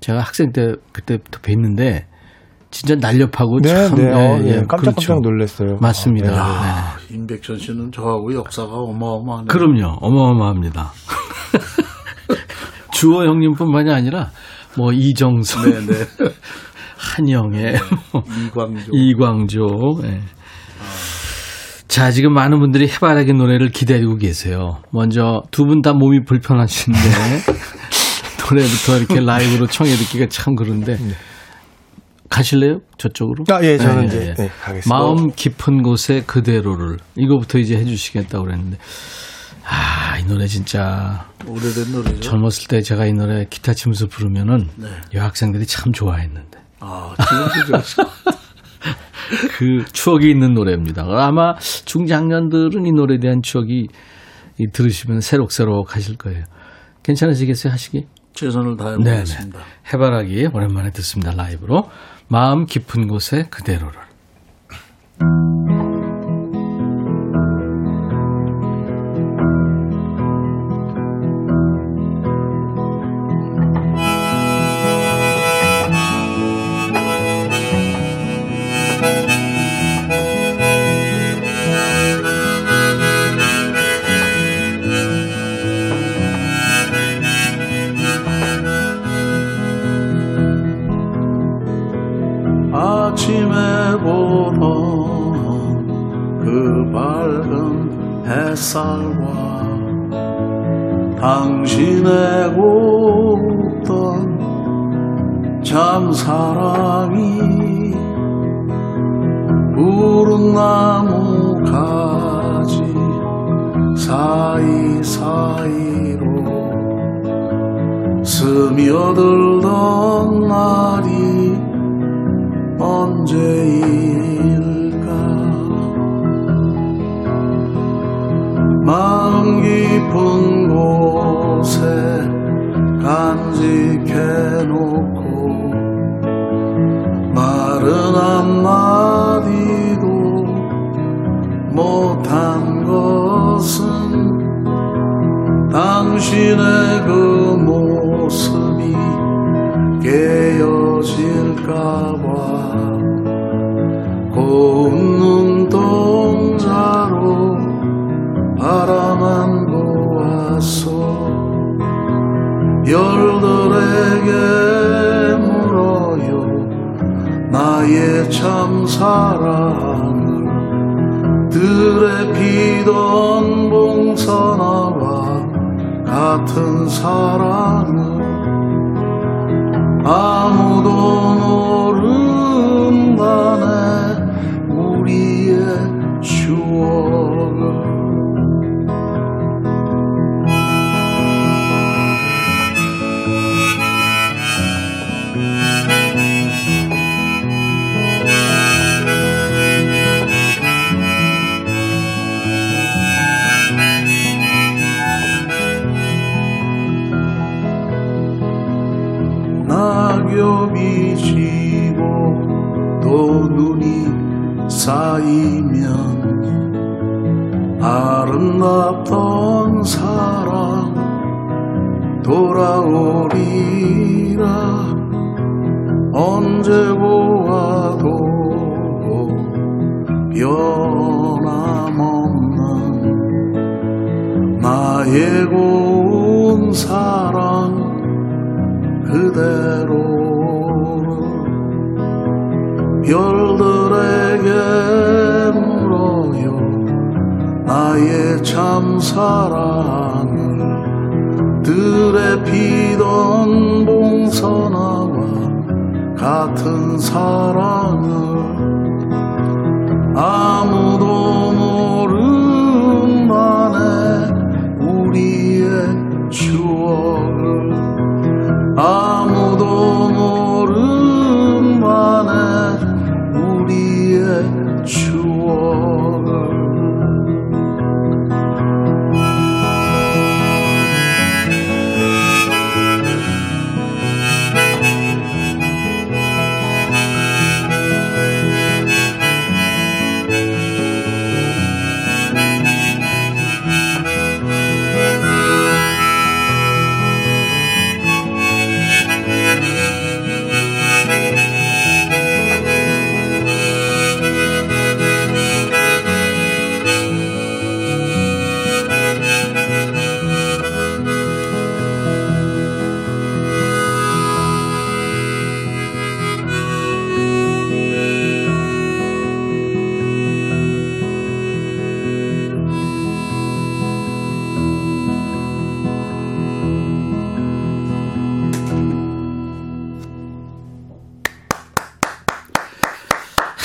제가 학생 때 그때부터 뵀는데 진짜 날렵하고 네, 참 네, 어, 예, 예, 예, 깜짝깜짝 그렇죠. 놀랐어요. 맞습니다. 아, 네. 임백천 씨는 저하고 역사가 어마어마하네요. 그럼요. 어마어마합니다. 주호 형님뿐만이 아니라 뭐 이정선, 네, 네. 한영애, 뭐 이광조. 이광조. 예. 자, 지금 많은 분들이 해바라기 노래를 기다리고 계세요. 먼저 두 분 다 몸이 불편하신데 노래부터 이렇게 라이브로 청해 듣기가 참 그런데 가실래요? 저쪽으로? 아, 예, 저는 예, 이제 예. 네, 가겠습니다. 마음 깊은 곳에 그대로를 이거부터 이제 해주시겠다고 그랬는데 아, 이 노래 진짜 오래된 노래죠. 젊었을 때 제가 이 노래 기타 치면서 부르면은 네. 여학생들이 참 좋아했는데 아, 지금도 저 그 추억이 있는 노래입니다. 아마 중장년들은 이 노래에 대한 추억이 이 들으시면 새록새록 하실 거예요. 괜찮으시겠어요? 하시기? 최선을 다해보겠습니다. 해바라기 오랜만에 듣습니다. 라이브로. 마음 깊은 곳에 그대로를.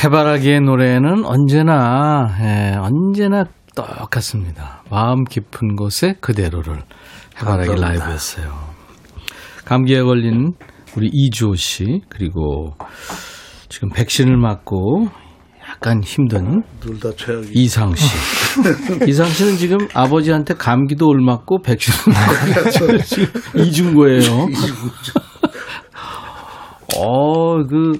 해바라기의 노래는 언제나 예, 언제나 똑같습니다. 마음 깊은 곳에 그대로를 해바라기. 라이브였어요. 감기에 걸린 우리 이주호 씨 그리고 지금 백신을 맞고 약간 힘든 이상 씨. 이상 씨는 지금 아버지한테 감기도 옮았고 백신을 맞고 이준 거예요. 어, 그,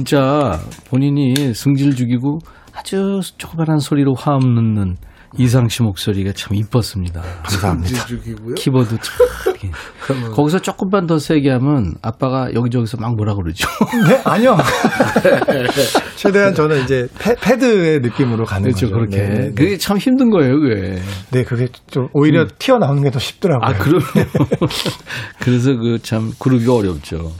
진짜 본인이 승질 죽이고 아주 조그만한 소리로 화음 넣는 이상 씨 목소리가 참 이뻤습니다. 감사합니다. 죽이고요. 키보드 참. 거기서 조금만 더 세게 하면 아빠가 여기저기서 막 뭐라 그러죠. 네, 아니요. 최대한 저는 이제 패, 패드의 느낌으로 가는 그렇죠, 거죠. 그렇게. 네, 네. 그게 참 힘든 거예요, 그게. 네, 그게 좀 오히려 튀어나오는 게 더 쉽더라고요. 아, 그럼요. 그래서 그 참 그러기 어렵죠.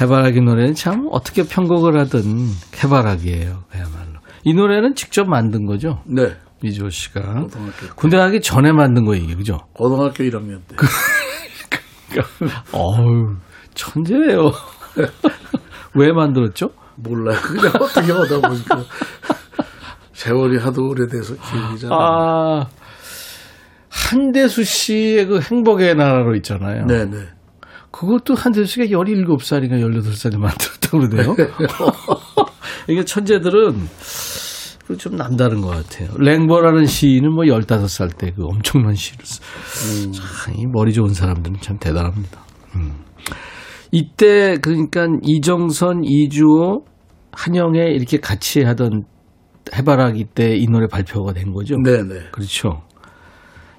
해바라기 노래는 참 어떻게 편곡을 하든 해바라기예요. 그야말로. 이 노래는 직접 만든 거죠? 네. 이주호 씨가. 고등학교. 군대 가기 전에 만든 거예요, 그죠? 고등학교 1학년 때. 어우, 천재예요. 왜 만들었죠? 몰라요. 그냥 어떻게 하다 보니까. 세월이 하도 오래돼서 기억이 잘 안 나요. 아, 한대수 씨의 그 행복의 나라로 있잖아요. 네네. 그것도 한대수 씨가 17살인가 18살에 만들었다고 그러네요. 이게 천재들은 그좀 남다른 것 같아요. 랭버라는 시인은 뭐 15살 때 그 엄청난 시를 써. 참, 이 머리 좋은 사람들은 참 대단합니다. 음. 이때 그러니까 이정선, 이주호, 한영애 이렇게 같이 하던 해바라기 때 이 노래 발표가 된 거죠. 네네. 그렇죠.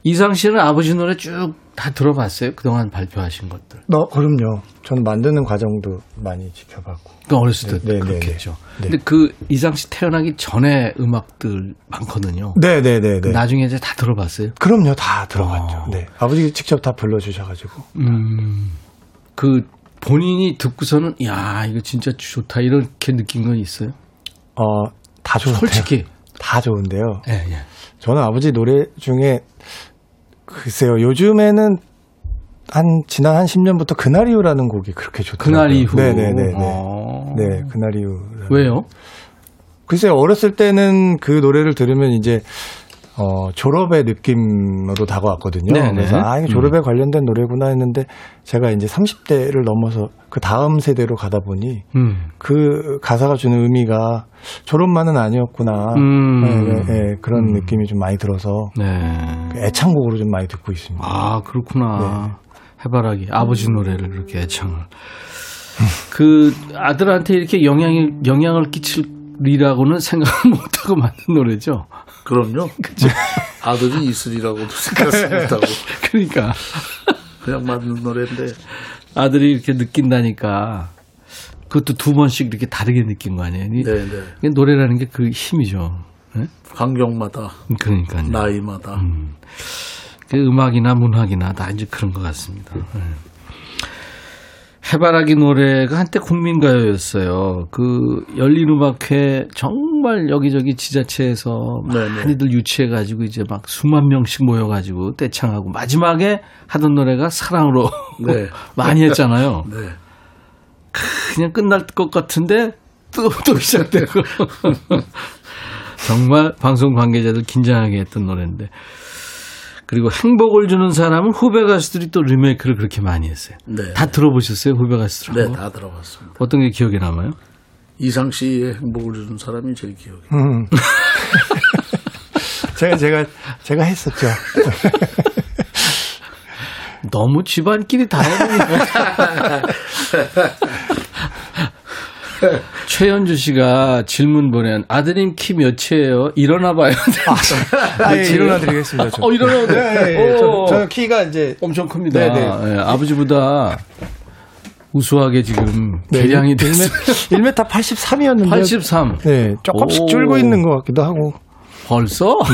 이상 씨는 아버지 노래 쭉 다 들어봤어요? 그동안 발표하신 것들. 너 그럼요. 저는 만드는 과정도 많이 지켜봤고. 그러니까 어렸을 때 네, 네, 그렇겠죠. 네. 근데 그 이상 씨 태어나기 전에 음악들 많거든요. 네, 네, 네, 네. 나중에 이제 다 들어봤어요. 그럼요, 다 들어갔죠. 어. 네, 아버지 직접 다 불러 주셔 가지고. 음, 그 본인이 듣고서는 야 이거 진짜 좋다 이렇게 느낀 건 있어요? 어, 다 좋은데요. 솔직히. 다 좋은데요. 예, 예. 저는 아버지 노래 중에 글쎄요, 요즘에는 한 지난 한 10년부터 그날 이후라는 곡이 그렇게 좋더라고요. 그날 이후. 네, 네, 네, 네. 어. 네, 그날 이후. 왜요? 글쎄요, 어렸을 때는 그 노래를 들으면 이제 어, 졸업의 느낌으로 다가왔거든요. 네네. 그래서 아, 이게 졸업에 관련된 노래구나 했는데 제가 이제 30대를 넘어서 그 다음 세대로 가다 보니 음. 그 가사가 주는 의미가 졸업만은 아니었구나. 음. 네, 네, 네, 그런 느낌이 좀 많이 들어서 네. 애창곡으로 좀 많이 듣고 있습니다. 아, 그렇구나. 네. 해바라기. 아버지 노래를 이렇게 애창을. 그 아들한테 이렇게 영향이, 영향을 끼칠 리라고는 생각을 못하고 만든 노래죠. 그럼요. 아들이 있으리라고도 생각 못하고 그러니까. 그냥 만든 노래인데 아들이 이렇게 느낀다니까. 그것도 두 번씩 이렇게 다르게 느낀 거 아니에요? 이- 네네. 이게 노래라는 게 그 힘이죠. 네? 환경마다 그러니까요. 나이마다 그 음악이나 문학이나 다 이제 그런 것 같습니다. 네. 해바라기 노래가 한때 국민가요였어요. 그 열린 음악회 정말 여기저기 지자체에서 네네. 많이들 유치해가지고 이제 막 수만 명씩 모여가지고 떼창하고 마지막에 하던 노래가 사랑으로 네. 많이 했잖아요. 네. 그냥 끝날 것 같은데 또, 또 시작되고. 정말 방송 관계자들 긴장하게 했던 노래인데. 그리고 행복을 주는 사람은 후배 가수들이 또 리메이크를 그렇게 많이 했어요. 네. 다 들어보셨어요? 후배 가수들? 네? 다 들어봤습니다. 어떤 게 기억에 남아요? 이상 씨의 행복을 주는 사람이 제일 기억에. 음. 제가 제가 제가 했었죠. 너무 집안끼리 다 해보니까. 최현주 씨가 질문 보낸 아드님 키 몇이에요? 일어나 봐요. 아, 예, 일어나드리겠습니다. 저. 어, 일어나도 돼. 예, 예, 예. 오. 저, 저 키가 이제 엄청 큽니다. 네네. 예, 아버지보다 우수하게 지금 개량이 됐어요. 1m 83이었는데 83. 네, 조금씩 오. 줄고 있는 것 같기도 하고. 벌써?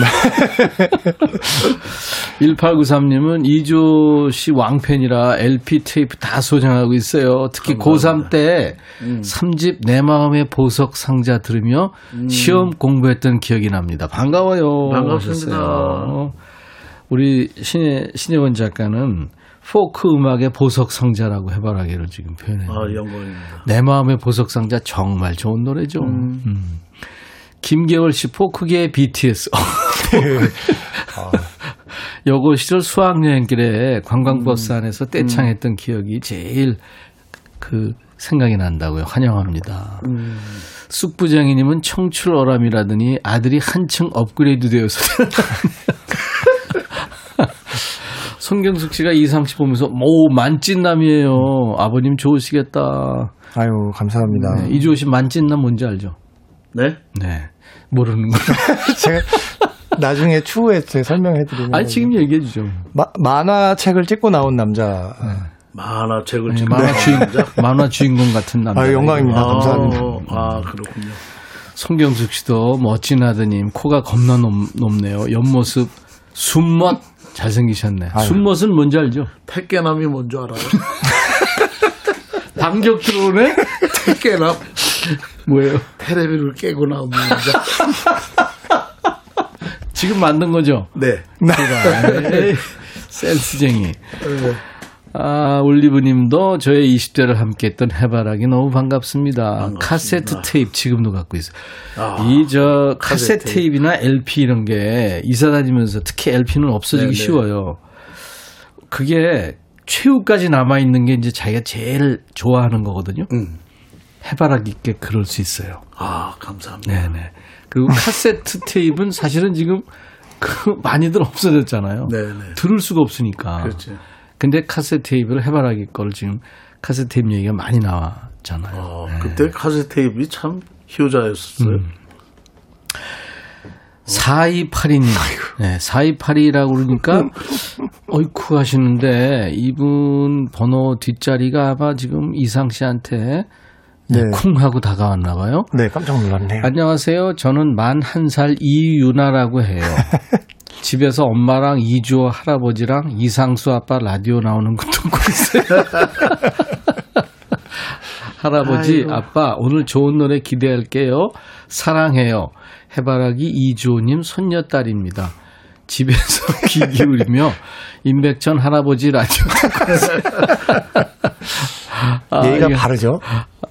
1893님은 이조 씨 왕팬이라 LP 테이프 다 소장하고 있어요. 특히 고3 때 3집 내 마음의 보석 상자 들으며 시험 공부했던 기억이 납니다. 반가워요. 반갑습니다. 하셨어요. 우리 신혜, 신혜원 작가는 포크 음악의 보석 상자라고 해바라기를 지금 표현해요. 아, 영광입니다. 내 마음의 보석 상자 정말 좋은 노래죠. 음. 김계월 씨 포크계의 BTS. 요거 시절 수학여행길에 관광버스 안에서 떼창했던 기억이 제일 그 생각이 난다고요. 환영합니다. 쑥부장이님은 청출어람이라더니 아들이 한층 업그레이드 되어서 손경숙 씨가 이상 씨 보면서 오 만찢남이에요. 아버님 좋으시겠다. 아유, 감사합니다. 네, 이주호 씨 만찢남 뭔지 알죠? 네? 네. 모르는 거. 제가 나중에 추후에 제가 설명해 드리면 아니, 지금 얘기해 주죠. 만화책을 찍고 나온 남자. 만화책을 네, 만화 주인, 만화 주인공 같은 남자. 아, 영광입니다. 감사합니다. 아, 그렇군요. 송경숙 씨도 멋진 아드님, 코가 겁나 높, 높네요. 옆모습, 순멋 잘생기셨네. 아유. 순멋은 뭔지 알죠? 택깨남이 뭔지 알아요? 반격 들어오네? 택깨남. 뭐예요? 테레비를 깨고 나오는 여자. 지금 만든 거죠? 네. 에이, 센스쟁이. 아, 올리브님도 저의 20대를 함께했던 해바라기 너무 반갑습니다. 카세트 테이프 지금도 갖고 있어요. 아, 이저 카세트 카세트 테이프나 LP 이런 게 이사 다니면서 특히 LP는 없어지기 네네. 쉬워요. 그게 최후까지 남아 있는 게 이제 자기가 제일 좋아하는 거거든요. 음. 해바라기 있게 그럴 수 있어요. 아, 감사합니다. 네네. 그리고 카세트 테이프는 사실은 지금 그 많이들 없어졌잖아요. 네네. 들을 수가 없으니까. 그렇죠. 근데 카세트 테이프를 해바라기 걸 지금 카세트 테이프 얘기가 많이 나왔잖아요. 어, 네. 그때 카세트 테이프가 참 효자였었어요. 음. 4282님. 네, 4282라고 그러니까, 어이쿠 하시는데, 이분 번호 뒷자리가 아마 지금 이상 씨한테 네. 쿵 하고 다가왔나 봐요. 네, 깜짝 놀랐네요. 안녕하세요. 저는 만 한 살 이유나라고 해요. 집에서 엄마랑 이주호 할아버지랑 이상수 아빠 라디오 나오는 거 듣고 있어요. 할아버지, 아이고. 아빠, 오늘 좋은 노래 기대할게요. 사랑해요. 해바라기 이주호님 손녀딸입니다. 집에서 귀 기울이며 임백천 할아버지 라디오 듣고 있어요. 아, 예의가 이게- 바르죠.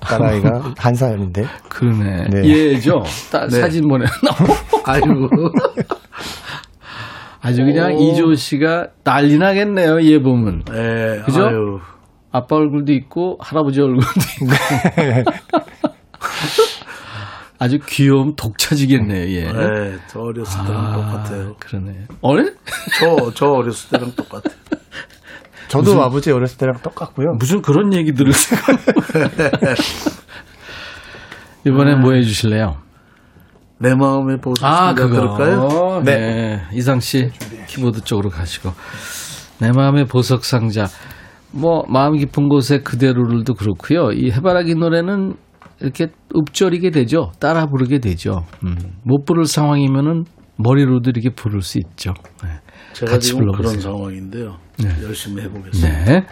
딸아이가 한 살인데. 그러네. 네. 얘죠. 따- 네. 사진 보내나. 아이고. 아주 그냥 오. 이주호 씨가 난리 나겠네요. 얘 보면. 네, 그죠? 아유. 아빠 얼굴도 있고 할아버지 얼굴도 있고. 아주 귀여움 독차지겠네요. 얘. 네, 저 어렸을 때랑 똑같아요. 그러네. 어래? 저, 저 어렸을 때랑 똑같아요. 저도 아버지 어렸을 때랑 똑같고요. 무슨 그런 얘기 들으세요? 이번에 뭐 해주실래요? 내 마음의 보석. 아, 그거. 그럴까요? 네. 이상 씨 키보드 쪽으로 가시고. 내 마음의 보석 상자. 뭐 마음 깊은 곳에 그대로를도 그렇고요. 이 해바라기 노래는 이렇게 읊조리게 되죠. 따라 부르게 되죠. 음, 못 부를 상황이면은 머리로도 이렇게 부를 수 있죠. 네. 제가 같이 지금 불러보세요. 그런 상황인데요. 네. 열심히 해보겠습니다. 네.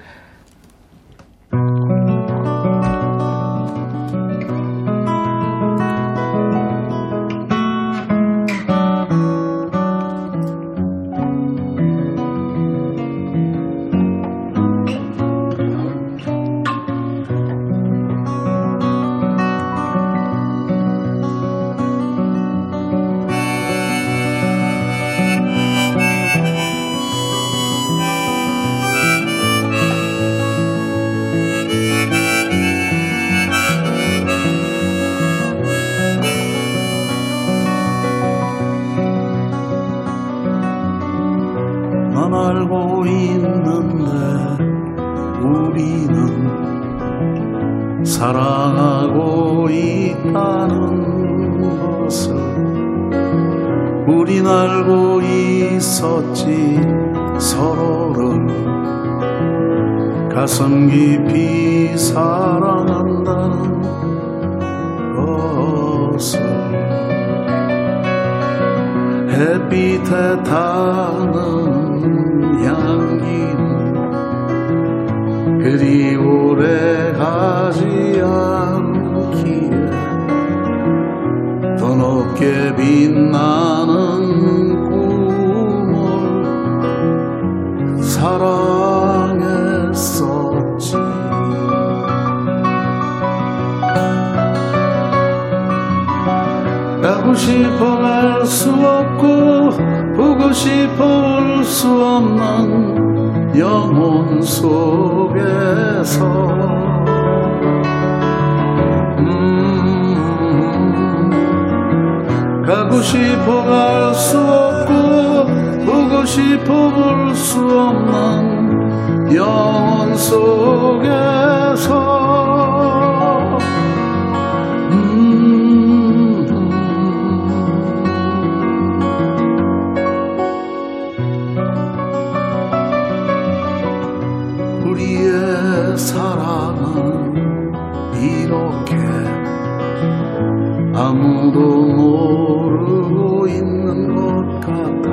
아무도 모르고 있는 것 같아.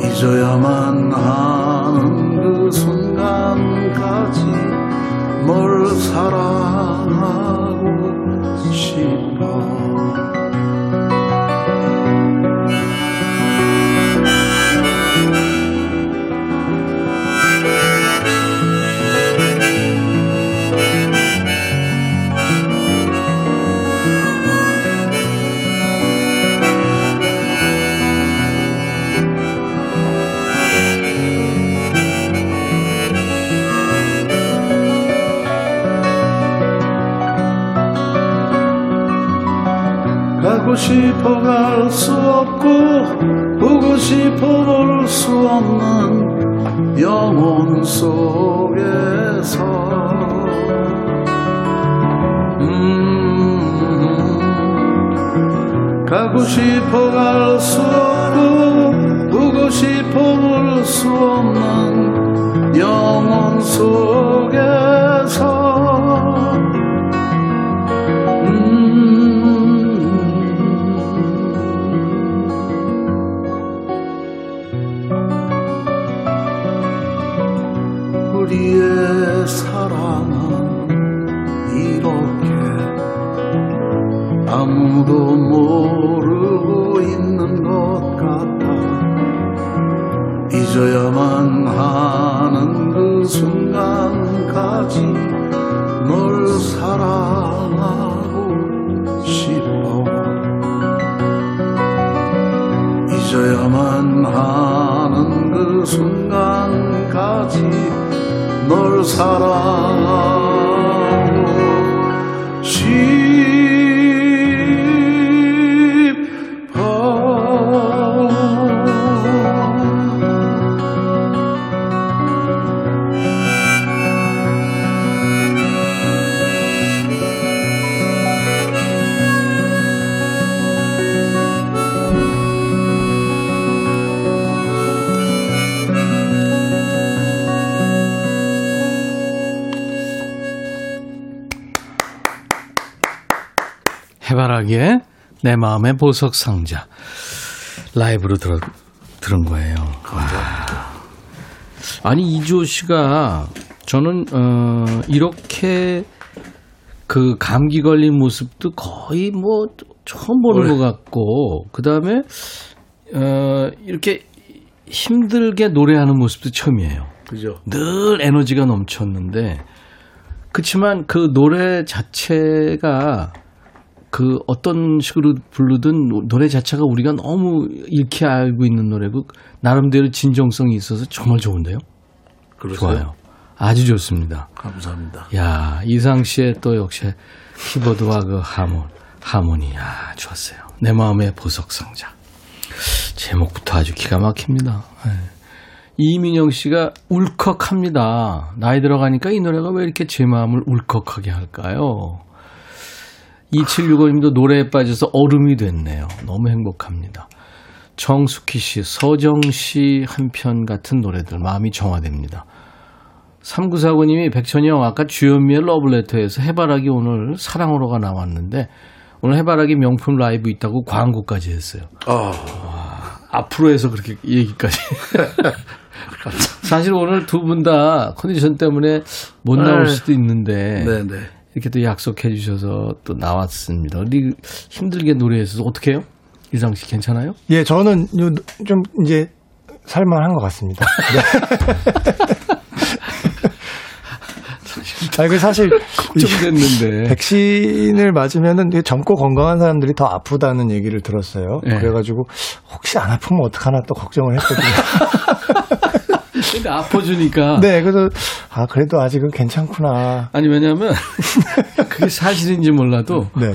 잊어야만 하는 그 순간까지 뭘 사랑 싶어 갈 수 없고 보고 싶어 볼 수 없는 영혼 속에서. 음 가고 싶어 갈 수 없고 보고 싶어 볼 수 없는 영혼 속에서 해바라기의 내 마음의 보석 상자 라이브로 들어, 들은 거예요. 와. 아니 이주호 씨가 저는 어, 이렇게 그 감기 걸린 모습도 거의 뭐 처음 보는 것 같고 그 다음에 어, 이렇게 힘들게 노래하는 모습도 처음이에요. 그죠? 늘 에너지가 넘쳤는데 그렇지만 그 노래 자체가 그 어떤 식으로 부르든 노래 자체가 우리가 너무 익히 알고 있는 노래고 나름대로 진정성이 있어서 정말 좋은데요. 그러세요? 좋아요. 아주 좋습니다. 감사합니다. 야 이상 씨의 또 역시 키보드와 그 하모 하모니 야 좋았어요. 내 마음의 보석 상자 제목부터 아주 기가 막힙니다. 예. 이민영 씨가 울컥합니다. 나이 들어가니까 이 노래가 왜 이렇게 제 마음을 울컥하게 할까요? 2765님도 노래에 빠져서 얼음이 됐네요. 너무 행복합니다. 정숙희 씨, 서정 씨 한편 같은 노래들 마음이 정화됩니다. 3949님이 백천이 형 아까 주현미의 러블레터에서 해바라기 오늘 사랑으로가 나왔는데 오늘 해바라기 명품 라이브 있다고 광고까지 했어요. 아, 앞으로 해서 그렇게 얘기까지. 사실 오늘 두 분 다 컨디션 때문에 못 나올 네. 수도 있는데 네네. 이렇게 또 약속해 주셔서 또 나왔습니다. 우리 힘들게 노래해서 어떻게 해요? 이상 씨 괜찮아요? 예, 저는 요- 좀 이제 살만한 것 같습니다. 네. 아, 그 사실 이좀 됐는데. 백신을 맞으면은 젊고 건강한 사람들이 더 아프다는 얘기를 들었어요. 네. 그래가지고 혹시 안 아프면 어떡하나 또 걱정을 했거든요. 근데 아파주니까. 네, 그래서 아 그래도 아직은 괜찮구나. 아니 왜냐면 그게 사실인지 몰라도 네,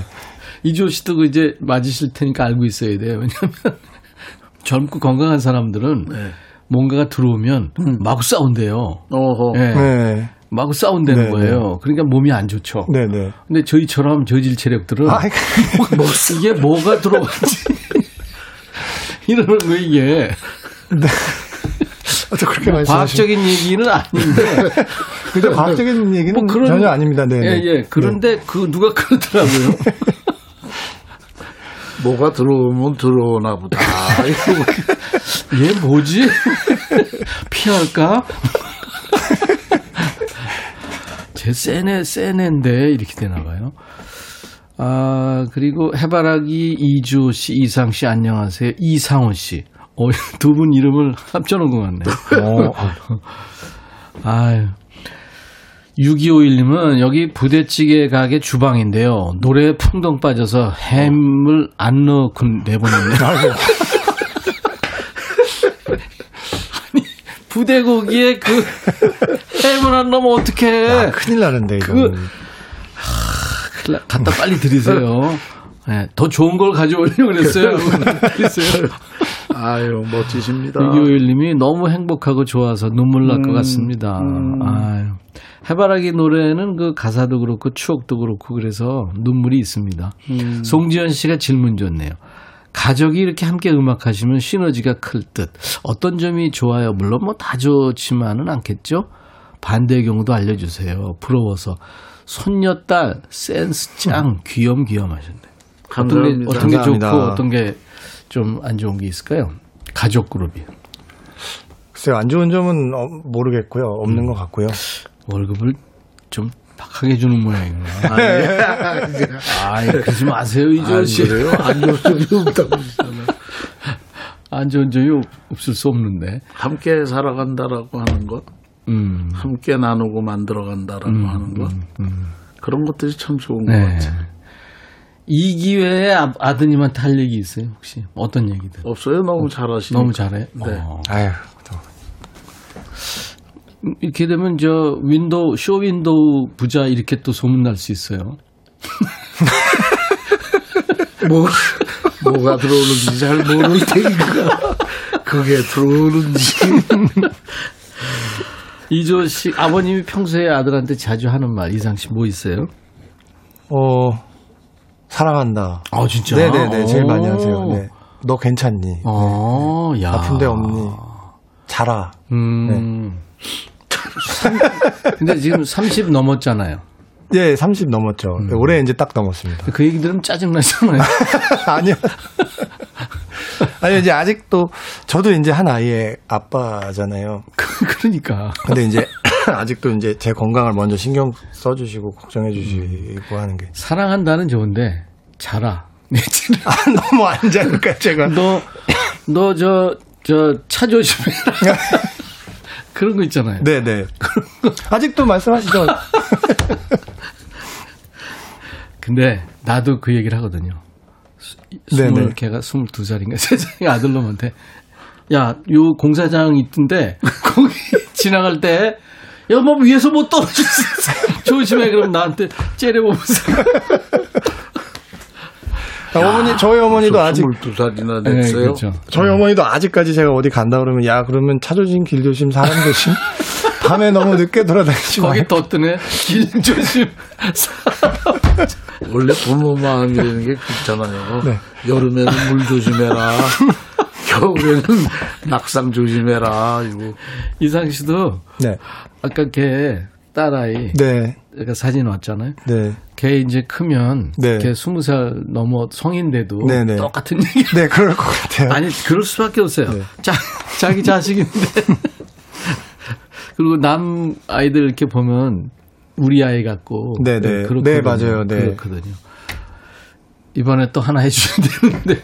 이조 씨도 그 이제 맞으실 테니까 알고 있어야 돼요. 왜냐면 젊고 건강한 사람들은 네. 뭔가가 들어오면 마구 싸운대요. 어허. 예. 네, 마구 싸운다는 네, 거예요. 그러니까 몸이 안 좋죠. 네, 네. 근데 저희처럼 저질 체력들은 아, 뭐, 이게 뭐가 들어왔지 이러는 거 이게 또 그렇게 뭐 과학적인 얘기는 아닌데 근데 과학적인 얘기는 뭐 그런- 전혀 아닙니다. 네, 예, 네. 예. 그런데 그 누가 그러더라고요. 뭐가 들어오면 들어오나 보다. 얘 뭐지? 피할까? 제 세네, 세네인데, 이렇게 되나 봐요. 아, 그리고 해바라기 이주호 씨, 이상 씨, 안녕하세요. 이상호 씨. 어, 두 분 이름을 합쳐놓은 것 같네요. 어, 아, 아유. 6251님은 여기 부대찌개 가게 주방인데요. 노래에 풍덩 빠져서 햄을 안 넣고 내보냈네. 아니, 부대고기에 그 햄을 안 넣으면 어떡해. 아, 큰일 나는데 이거. 큰일 나- 갖다 빨리 드리세요. 네, 더 좋은 걸 가져오려고 그랬어요. 그랬어요. 아유, 멋지십니다. 621님이 너무 행복하고 좋아서 눈물 날 것 같습니다. 아유. 해바라기 노래는 그 가사도 그렇고 추억도 그렇고 그래서 눈물이 있습니다. 송지현 씨가 질문 줬네요. 가족이 이렇게 함께 음악하시면 시너지가 클 듯. 어떤 점이 좋아요? 물론 뭐 다 좋지만은 않겠죠? 반대의 경우도 알려주세요. 부러워서. 손녀딸, 센스 짱, 귀염귀염 하셨네. 어떤 게, 감사합니다. 어떤 게 좋고. 어떤 게 좀 안 좋은 게 있을까요? 가족 그룹이. 글쎄요, 안 좋은 점은 어, 모르겠고요. 없는 것 같고요. 월급을 좀 박하게 주는 모양이구나. 아이, 그러지 마세요, 이조 씨. 그래요? 안 좋은 점이 없다고. 안 좋은 점이 없- 없을 수 없는데. 함께 살아간다라고 하는 것, 음. 함께 나누고 만들어간다라고 하는 것, 그런 것들이 참 좋은 것 네. 같아요. 이 기회에 아, 아드님한테 할 얘기 있어요, 혹시? 어떤 얘기든. 없어요? 너무 잘하시니까. 너무 잘해. 네. 어. 아유, 또. 이렇게 되면 저 윈도우, 쇼 윈도우 부자 이렇게 또 소문 날 수 있어요. 뭐, 뭐가 들어오는지 잘 모를 테니까. 그게 들어오는지. 이조 씨, 아버님이 평소에 아들한테 자주 하는 말, 이상 씨 뭐 있어요? 어, 사랑한다. 아, 진짜? 네네네, 제일 많이 오. 하세요. 네. 너 괜찮니? 어, 야. 아픈데 없니? 자라. 음. 삼- 근데 지금 30 넘었잖아요. 예, 30 넘었죠. 네, 올해 이제 딱 넘었습니다. 그 얘기 들으면 짜증나잖아요. 아니요. 아니, 이제 아직도, 저도 이제 한 아이의 아빠잖아요. 그러니까. 근데 이제, 아직도 이제 제 건강을 먼저 신경 써주시고, 걱정해주시고 하는 게. 사랑한다는 좋은데, 자라. 내 지금 아, 너무 안 자니까, 제가. 너, 너 저, 저, 차 조심해라. 그런 거 있잖아요. 네네. 아직도 말씀하시죠. 근데 나도 그 얘기를 하거든요. 네네. 스물 걔가 스물두 살인가 세상에 아들놈한테 야, 요 공사장 있던데 거기 지나갈 때 야, 뭐 위에서 못 떨어질 수 있어. 조심해. 그럼 나한테 째려보면서. 아, 어머니, 저희 어머니도 아직, 22살이나 네, 됐어요. 그렇죠. 저희 어머니도 아직까지 제가 어디 간다 그러면, 야, 그러면 차 조심, 길 조심, 사람 조심. 밤에 너무 늦게 돌아다니지 마. 거기 더 뜨네. 길 조심. 원래 부모 마음이라는 게 그렇잖아요. 네. 여름에는 물 조심해라. 겨울에는 낙상 조심해라. 이거 이상 씨도 네. 아까 걔 딸아이 네. 그 사진 왔잖아요. 네. 걔 이제 크면 네. 걔 스무 살 넘어 성인데도 네네. 똑같은 얘기. 네, 그럴 것 같아요. 아니 그럴 수밖에 없어요. 네. 자, 자기 자식인데 그리고 남 아이들 이렇게 보면 우리 아이 같고 네네. 그렇거든요. 네, 맞아요. 네. 그렇거든요. 이번에 또 하나 해주셔야 되는데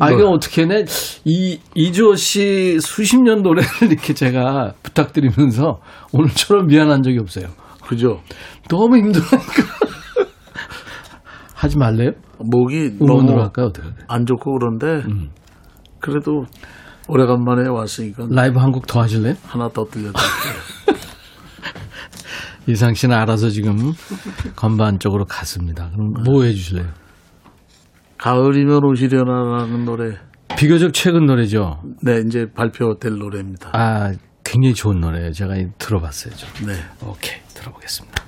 아 이거 어떻게 해내 이 이주호 씨 수십 년 노래를 이렇게 제가 부탁드리면서 오늘처럼 미안한 적이 없어요. 그죠? 너무 힘들으니까 하지 말래요? 목이 너무 할까요? 어떻게? 안 좋고 그런데 그래도 오래간만에 왔으니까 라이브 한 곡 더 하실래요? 하나 더 들려드릴게요. 이상 씨는 알아서 지금 건반 쪽으로 갔습니다. 그럼 뭐 해주실래요? 가을이면 오시려나라는 노래. 비교적 최근 노래죠. 네, 이제 발표될 노래입니다. 아, 굉장히 좋은 노래예요. 제가 들어봤어요. 좀. 네. 오케이, 들어보겠습니다.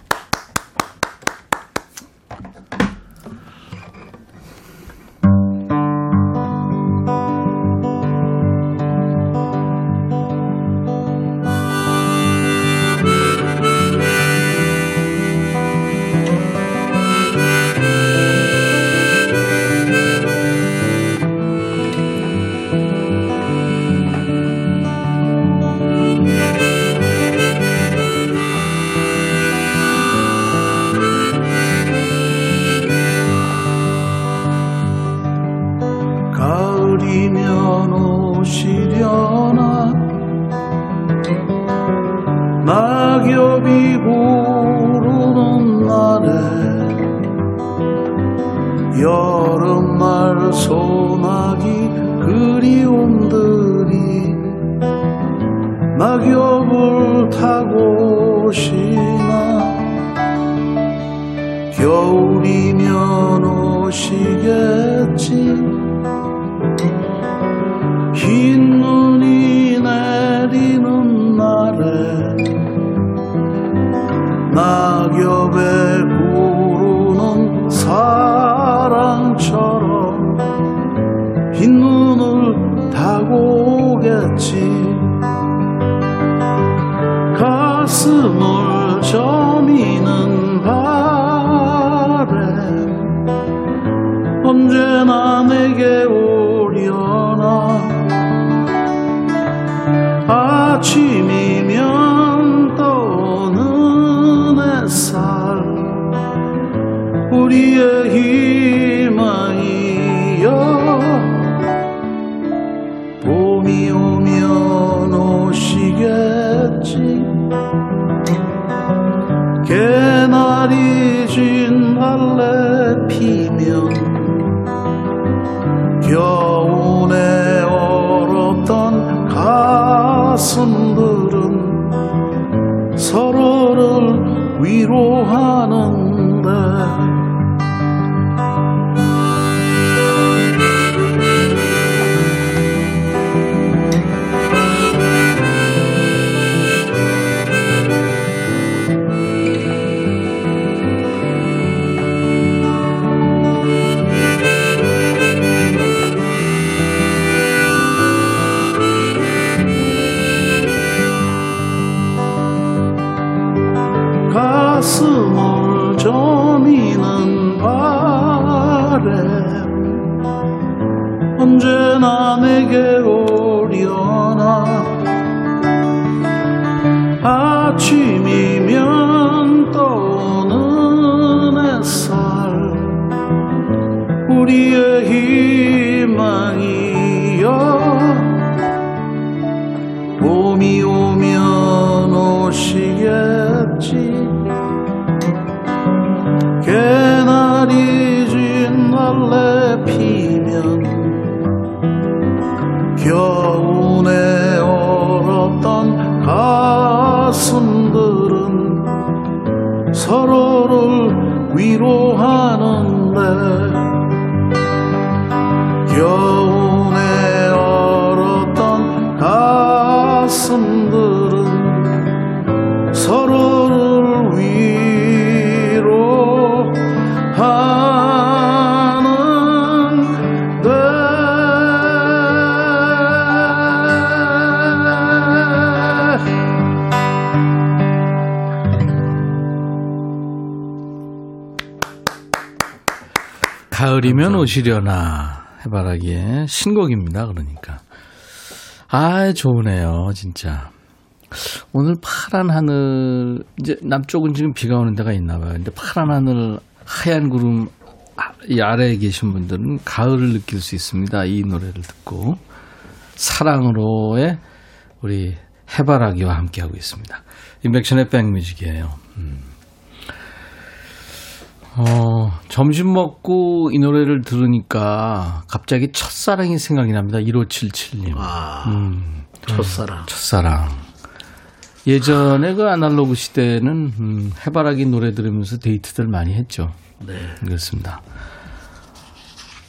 개나리 가을이면 오시려나 해바라기의 신곡입니다. 그러니까 아 좋으네요 진짜. 오늘 파란 하늘 이제 남쪽은 지금 비가 오는 데가 있나 봐요. 근데 파란 하늘 하얀 구름 아- 이 아래에 계신 분들은 가을을 느낄 수 있습니다. 이 노래를 듣고 사랑으로의 우리 해바라기와 함께 하고 있습니다. 인백션의 백뮤직이에요. 음. 어, 점심 먹고 이 노래를 들으니까 갑자기 첫사랑이 생각이 납니다. 1577님. 아, 음, 첫사랑. 첫사랑. 예전에 그 아날로그 시대는 음, 해바라기 노래 들으면서 데이트들 많이 했죠. 네. 그렇습니다.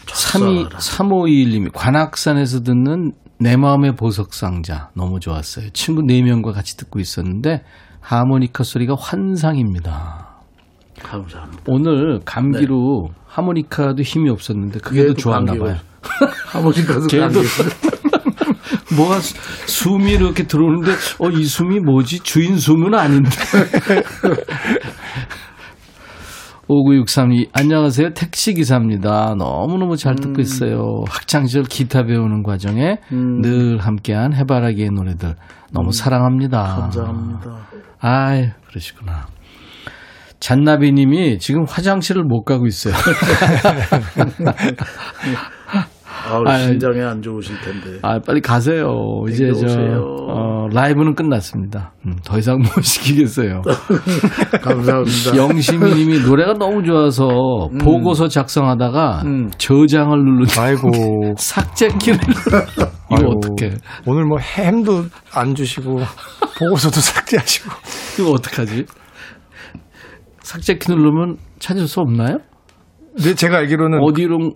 32, 3521님이 관악산에서 듣는 내 마음의 보석상자 너무 좋았어요. 친구 4명과 같이 듣고 있었는데 하모니카 소리가 환상입니다. 감사합니다. 오늘 감기로 하모니카도 힘이 없었는데 그게 더 좋았나 봐요. 하모니카도 감기. 뭐가 수- 숨이 이렇게 들어오는데 어 이 숨이 뭐지? 주인 숨은 아닌데. 5963이 안녕하세요. 택시 기사입니다. 너무너무 잘 듣고 있어요. 학창 시절 기타 배우는 과정에 음. 늘 함께한 해바라기의 노래들 너무 사랑합니다. 감사합니다. 아이, 그러시구나. 잔나비 님이 지금 화장실을 못 가고 있어요. 아우, 아유. 심장에 안 좋으실 텐데. 아, 빨리 가세요. 이제 저, 오세요. 어, 라이브는 끝났습니다. 음, 더 이상 못 시키겠어요. 감사합니다. 영심이 님이 노래가 너무 좋아서 보고서 작성하다가 음. 저장을 누르니 아이고. 삭제키를 이거 아이고. 어떡해. 오늘 뭐 햄도 안 주시고 보고서도 네, 제가 알기로는 어디로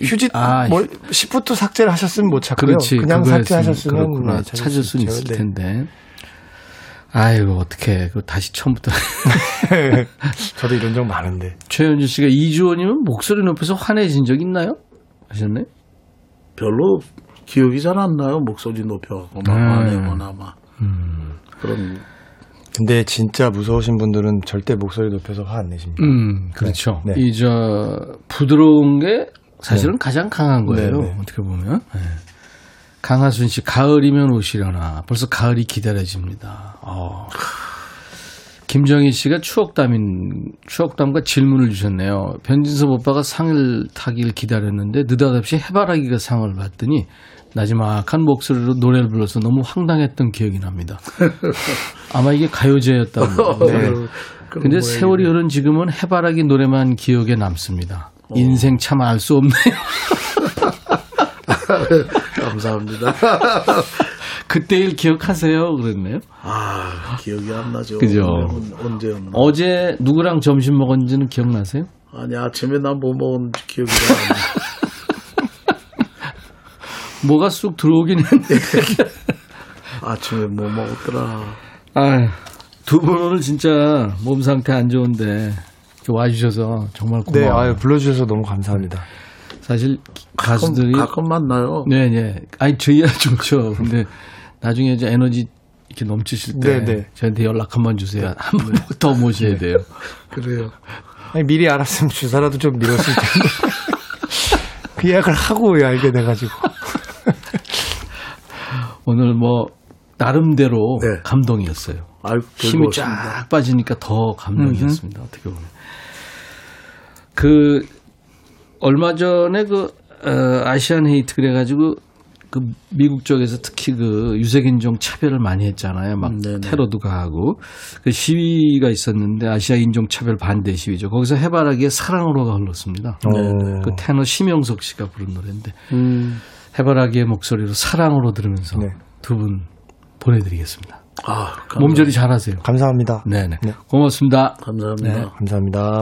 휴지 아, 뭐 시프트 삭제를 하셨으면 못 찾고요. 그렇지. 그냥 삭제하셨으면 그렇구나. 네, 찾을 수 수는. 있을 네. 텐데. 아이고 어떻게 그 다시 처음부터 저도 이런 적 많은데. 최현주 씨가 이주원님은 목소리 높여서 화내신 적 있나요? 하셨네. 별로 기억이 잘 안 나요. 목소리 높여. 음. 막 화내거나 막. 그런 근데 진짜 무서우신 분들은 절대 목소리 높여서 화 안 내십니다. 음, 그렇죠. 네. 네. 이저 부드러운 게 사실은 가장 강한 거예요. 네, 네. 어떻게 보면. 네. 강하순 씨, 가을이면 오시려나. 벌써 가을이 기다려집니다. 어. 김정희 씨가 추억담인, 추억담과 질문을 주셨네요. 변진섭 오빠가 상을 타길 기다렸는데 느닷없이 해바라기가 상을 받더니 나지막한 목소리로 노래를 불러서 너무 황당했던 기억이 납니다. 아마 이게 가요제였다고. 네. 근데 세월이 흐른 지금은 해바라기 노래만 기억에 남습니다. 인생 참 알 수 없네요. 감사합니다. 그때 일 기억하세요? 그랬네요. 아 기억이 안 나죠. 그죠. 언- 언제였나? 어제 누구랑 점심 먹었는지는 기억나세요? 아니 아침에 난 뭐 먹었는지 기억이 잘안 나. 뭐가 쑥 들어오긴 했는데. 아침에 뭐 먹었더라. 아유, 두분 오늘 진짜 몸 상태 안 좋은데 와주셔서 정말 네, 고마워요. 아유, 불러주셔서 너무 감사합니다. 사실 가끔, 가수들이 가끔 만나요. 네 네. 아니 저희야 좋죠. 근데 나중에 이제 에너지 이렇게 넘치실 때 네네. 저한테 연락 한번 주세요. 한번 더 모셔야 돼요. 그래요. 아니, 미리 알았으면 주사라도 좀 미뤘을 텐데. 그 예약을 하고 알게 돼가지고. 오늘 뭐 나름대로 네. 감동이었어요. 아유, 힘이. 쫙 빠지니까 더 감동이었습니다. 어떻게 보면. 그 얼마 전에 그 어, 아시안 헤이트 그래가지고 그 미국 쪽에서 특히 그 유색인종 차별을 많이 했잖아요. 막 네네. 테러도 가하고 그 시위가 있었는데 아시아 인종 차별 반대 시위죠. 거기서 해바라기에 사랑으로가 흘렀습니다. 어. 그 테너 심영석 씨가 부른 노래인데 음, 해바라기의 목소리로 사랑으로 들으면서 네. 두분 보내드리겠습니다. 아, 감사, 몸조리 잘하세요. 감사합니다. 네네. 네. 고맙습니다. 감사합니다. 네. 감사합니다.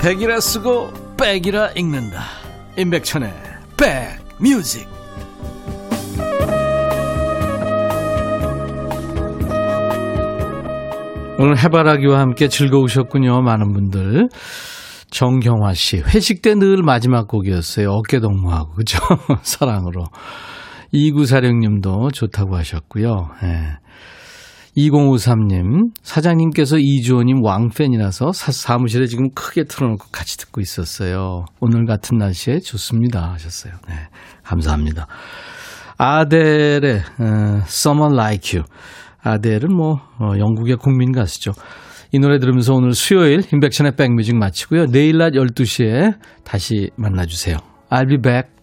백이라 쓰고 백이라 읽는다 임백천의 백뮤직 오늘 해바라기와 함께 즐거우셨군요. 많은 분들. 정경화 씨. 회식 때 늘 마지막 곡이었어요. 어깨 동무하고. 그죠? 사랑으로. 2946님도 좋다고 하셨고요. 예. 2053님, 사장님께서 이주호님 왕팬이라서 사, 사무실에 지금 크게 틀어놓고 같이 듣고 있었어요. 오늘 같은 날씨에 좋습니다. 하셨어요. 네. 감사합니다. 아델의 어, Someone Like You. 아델은 뭐 어, 영국의 국민 가수죠. 이 노래 들으면서 오늘 수요일 인백션의 백뮤직 마치고요. 내일 낮 12시에 다시 만나주세요. I'll be back.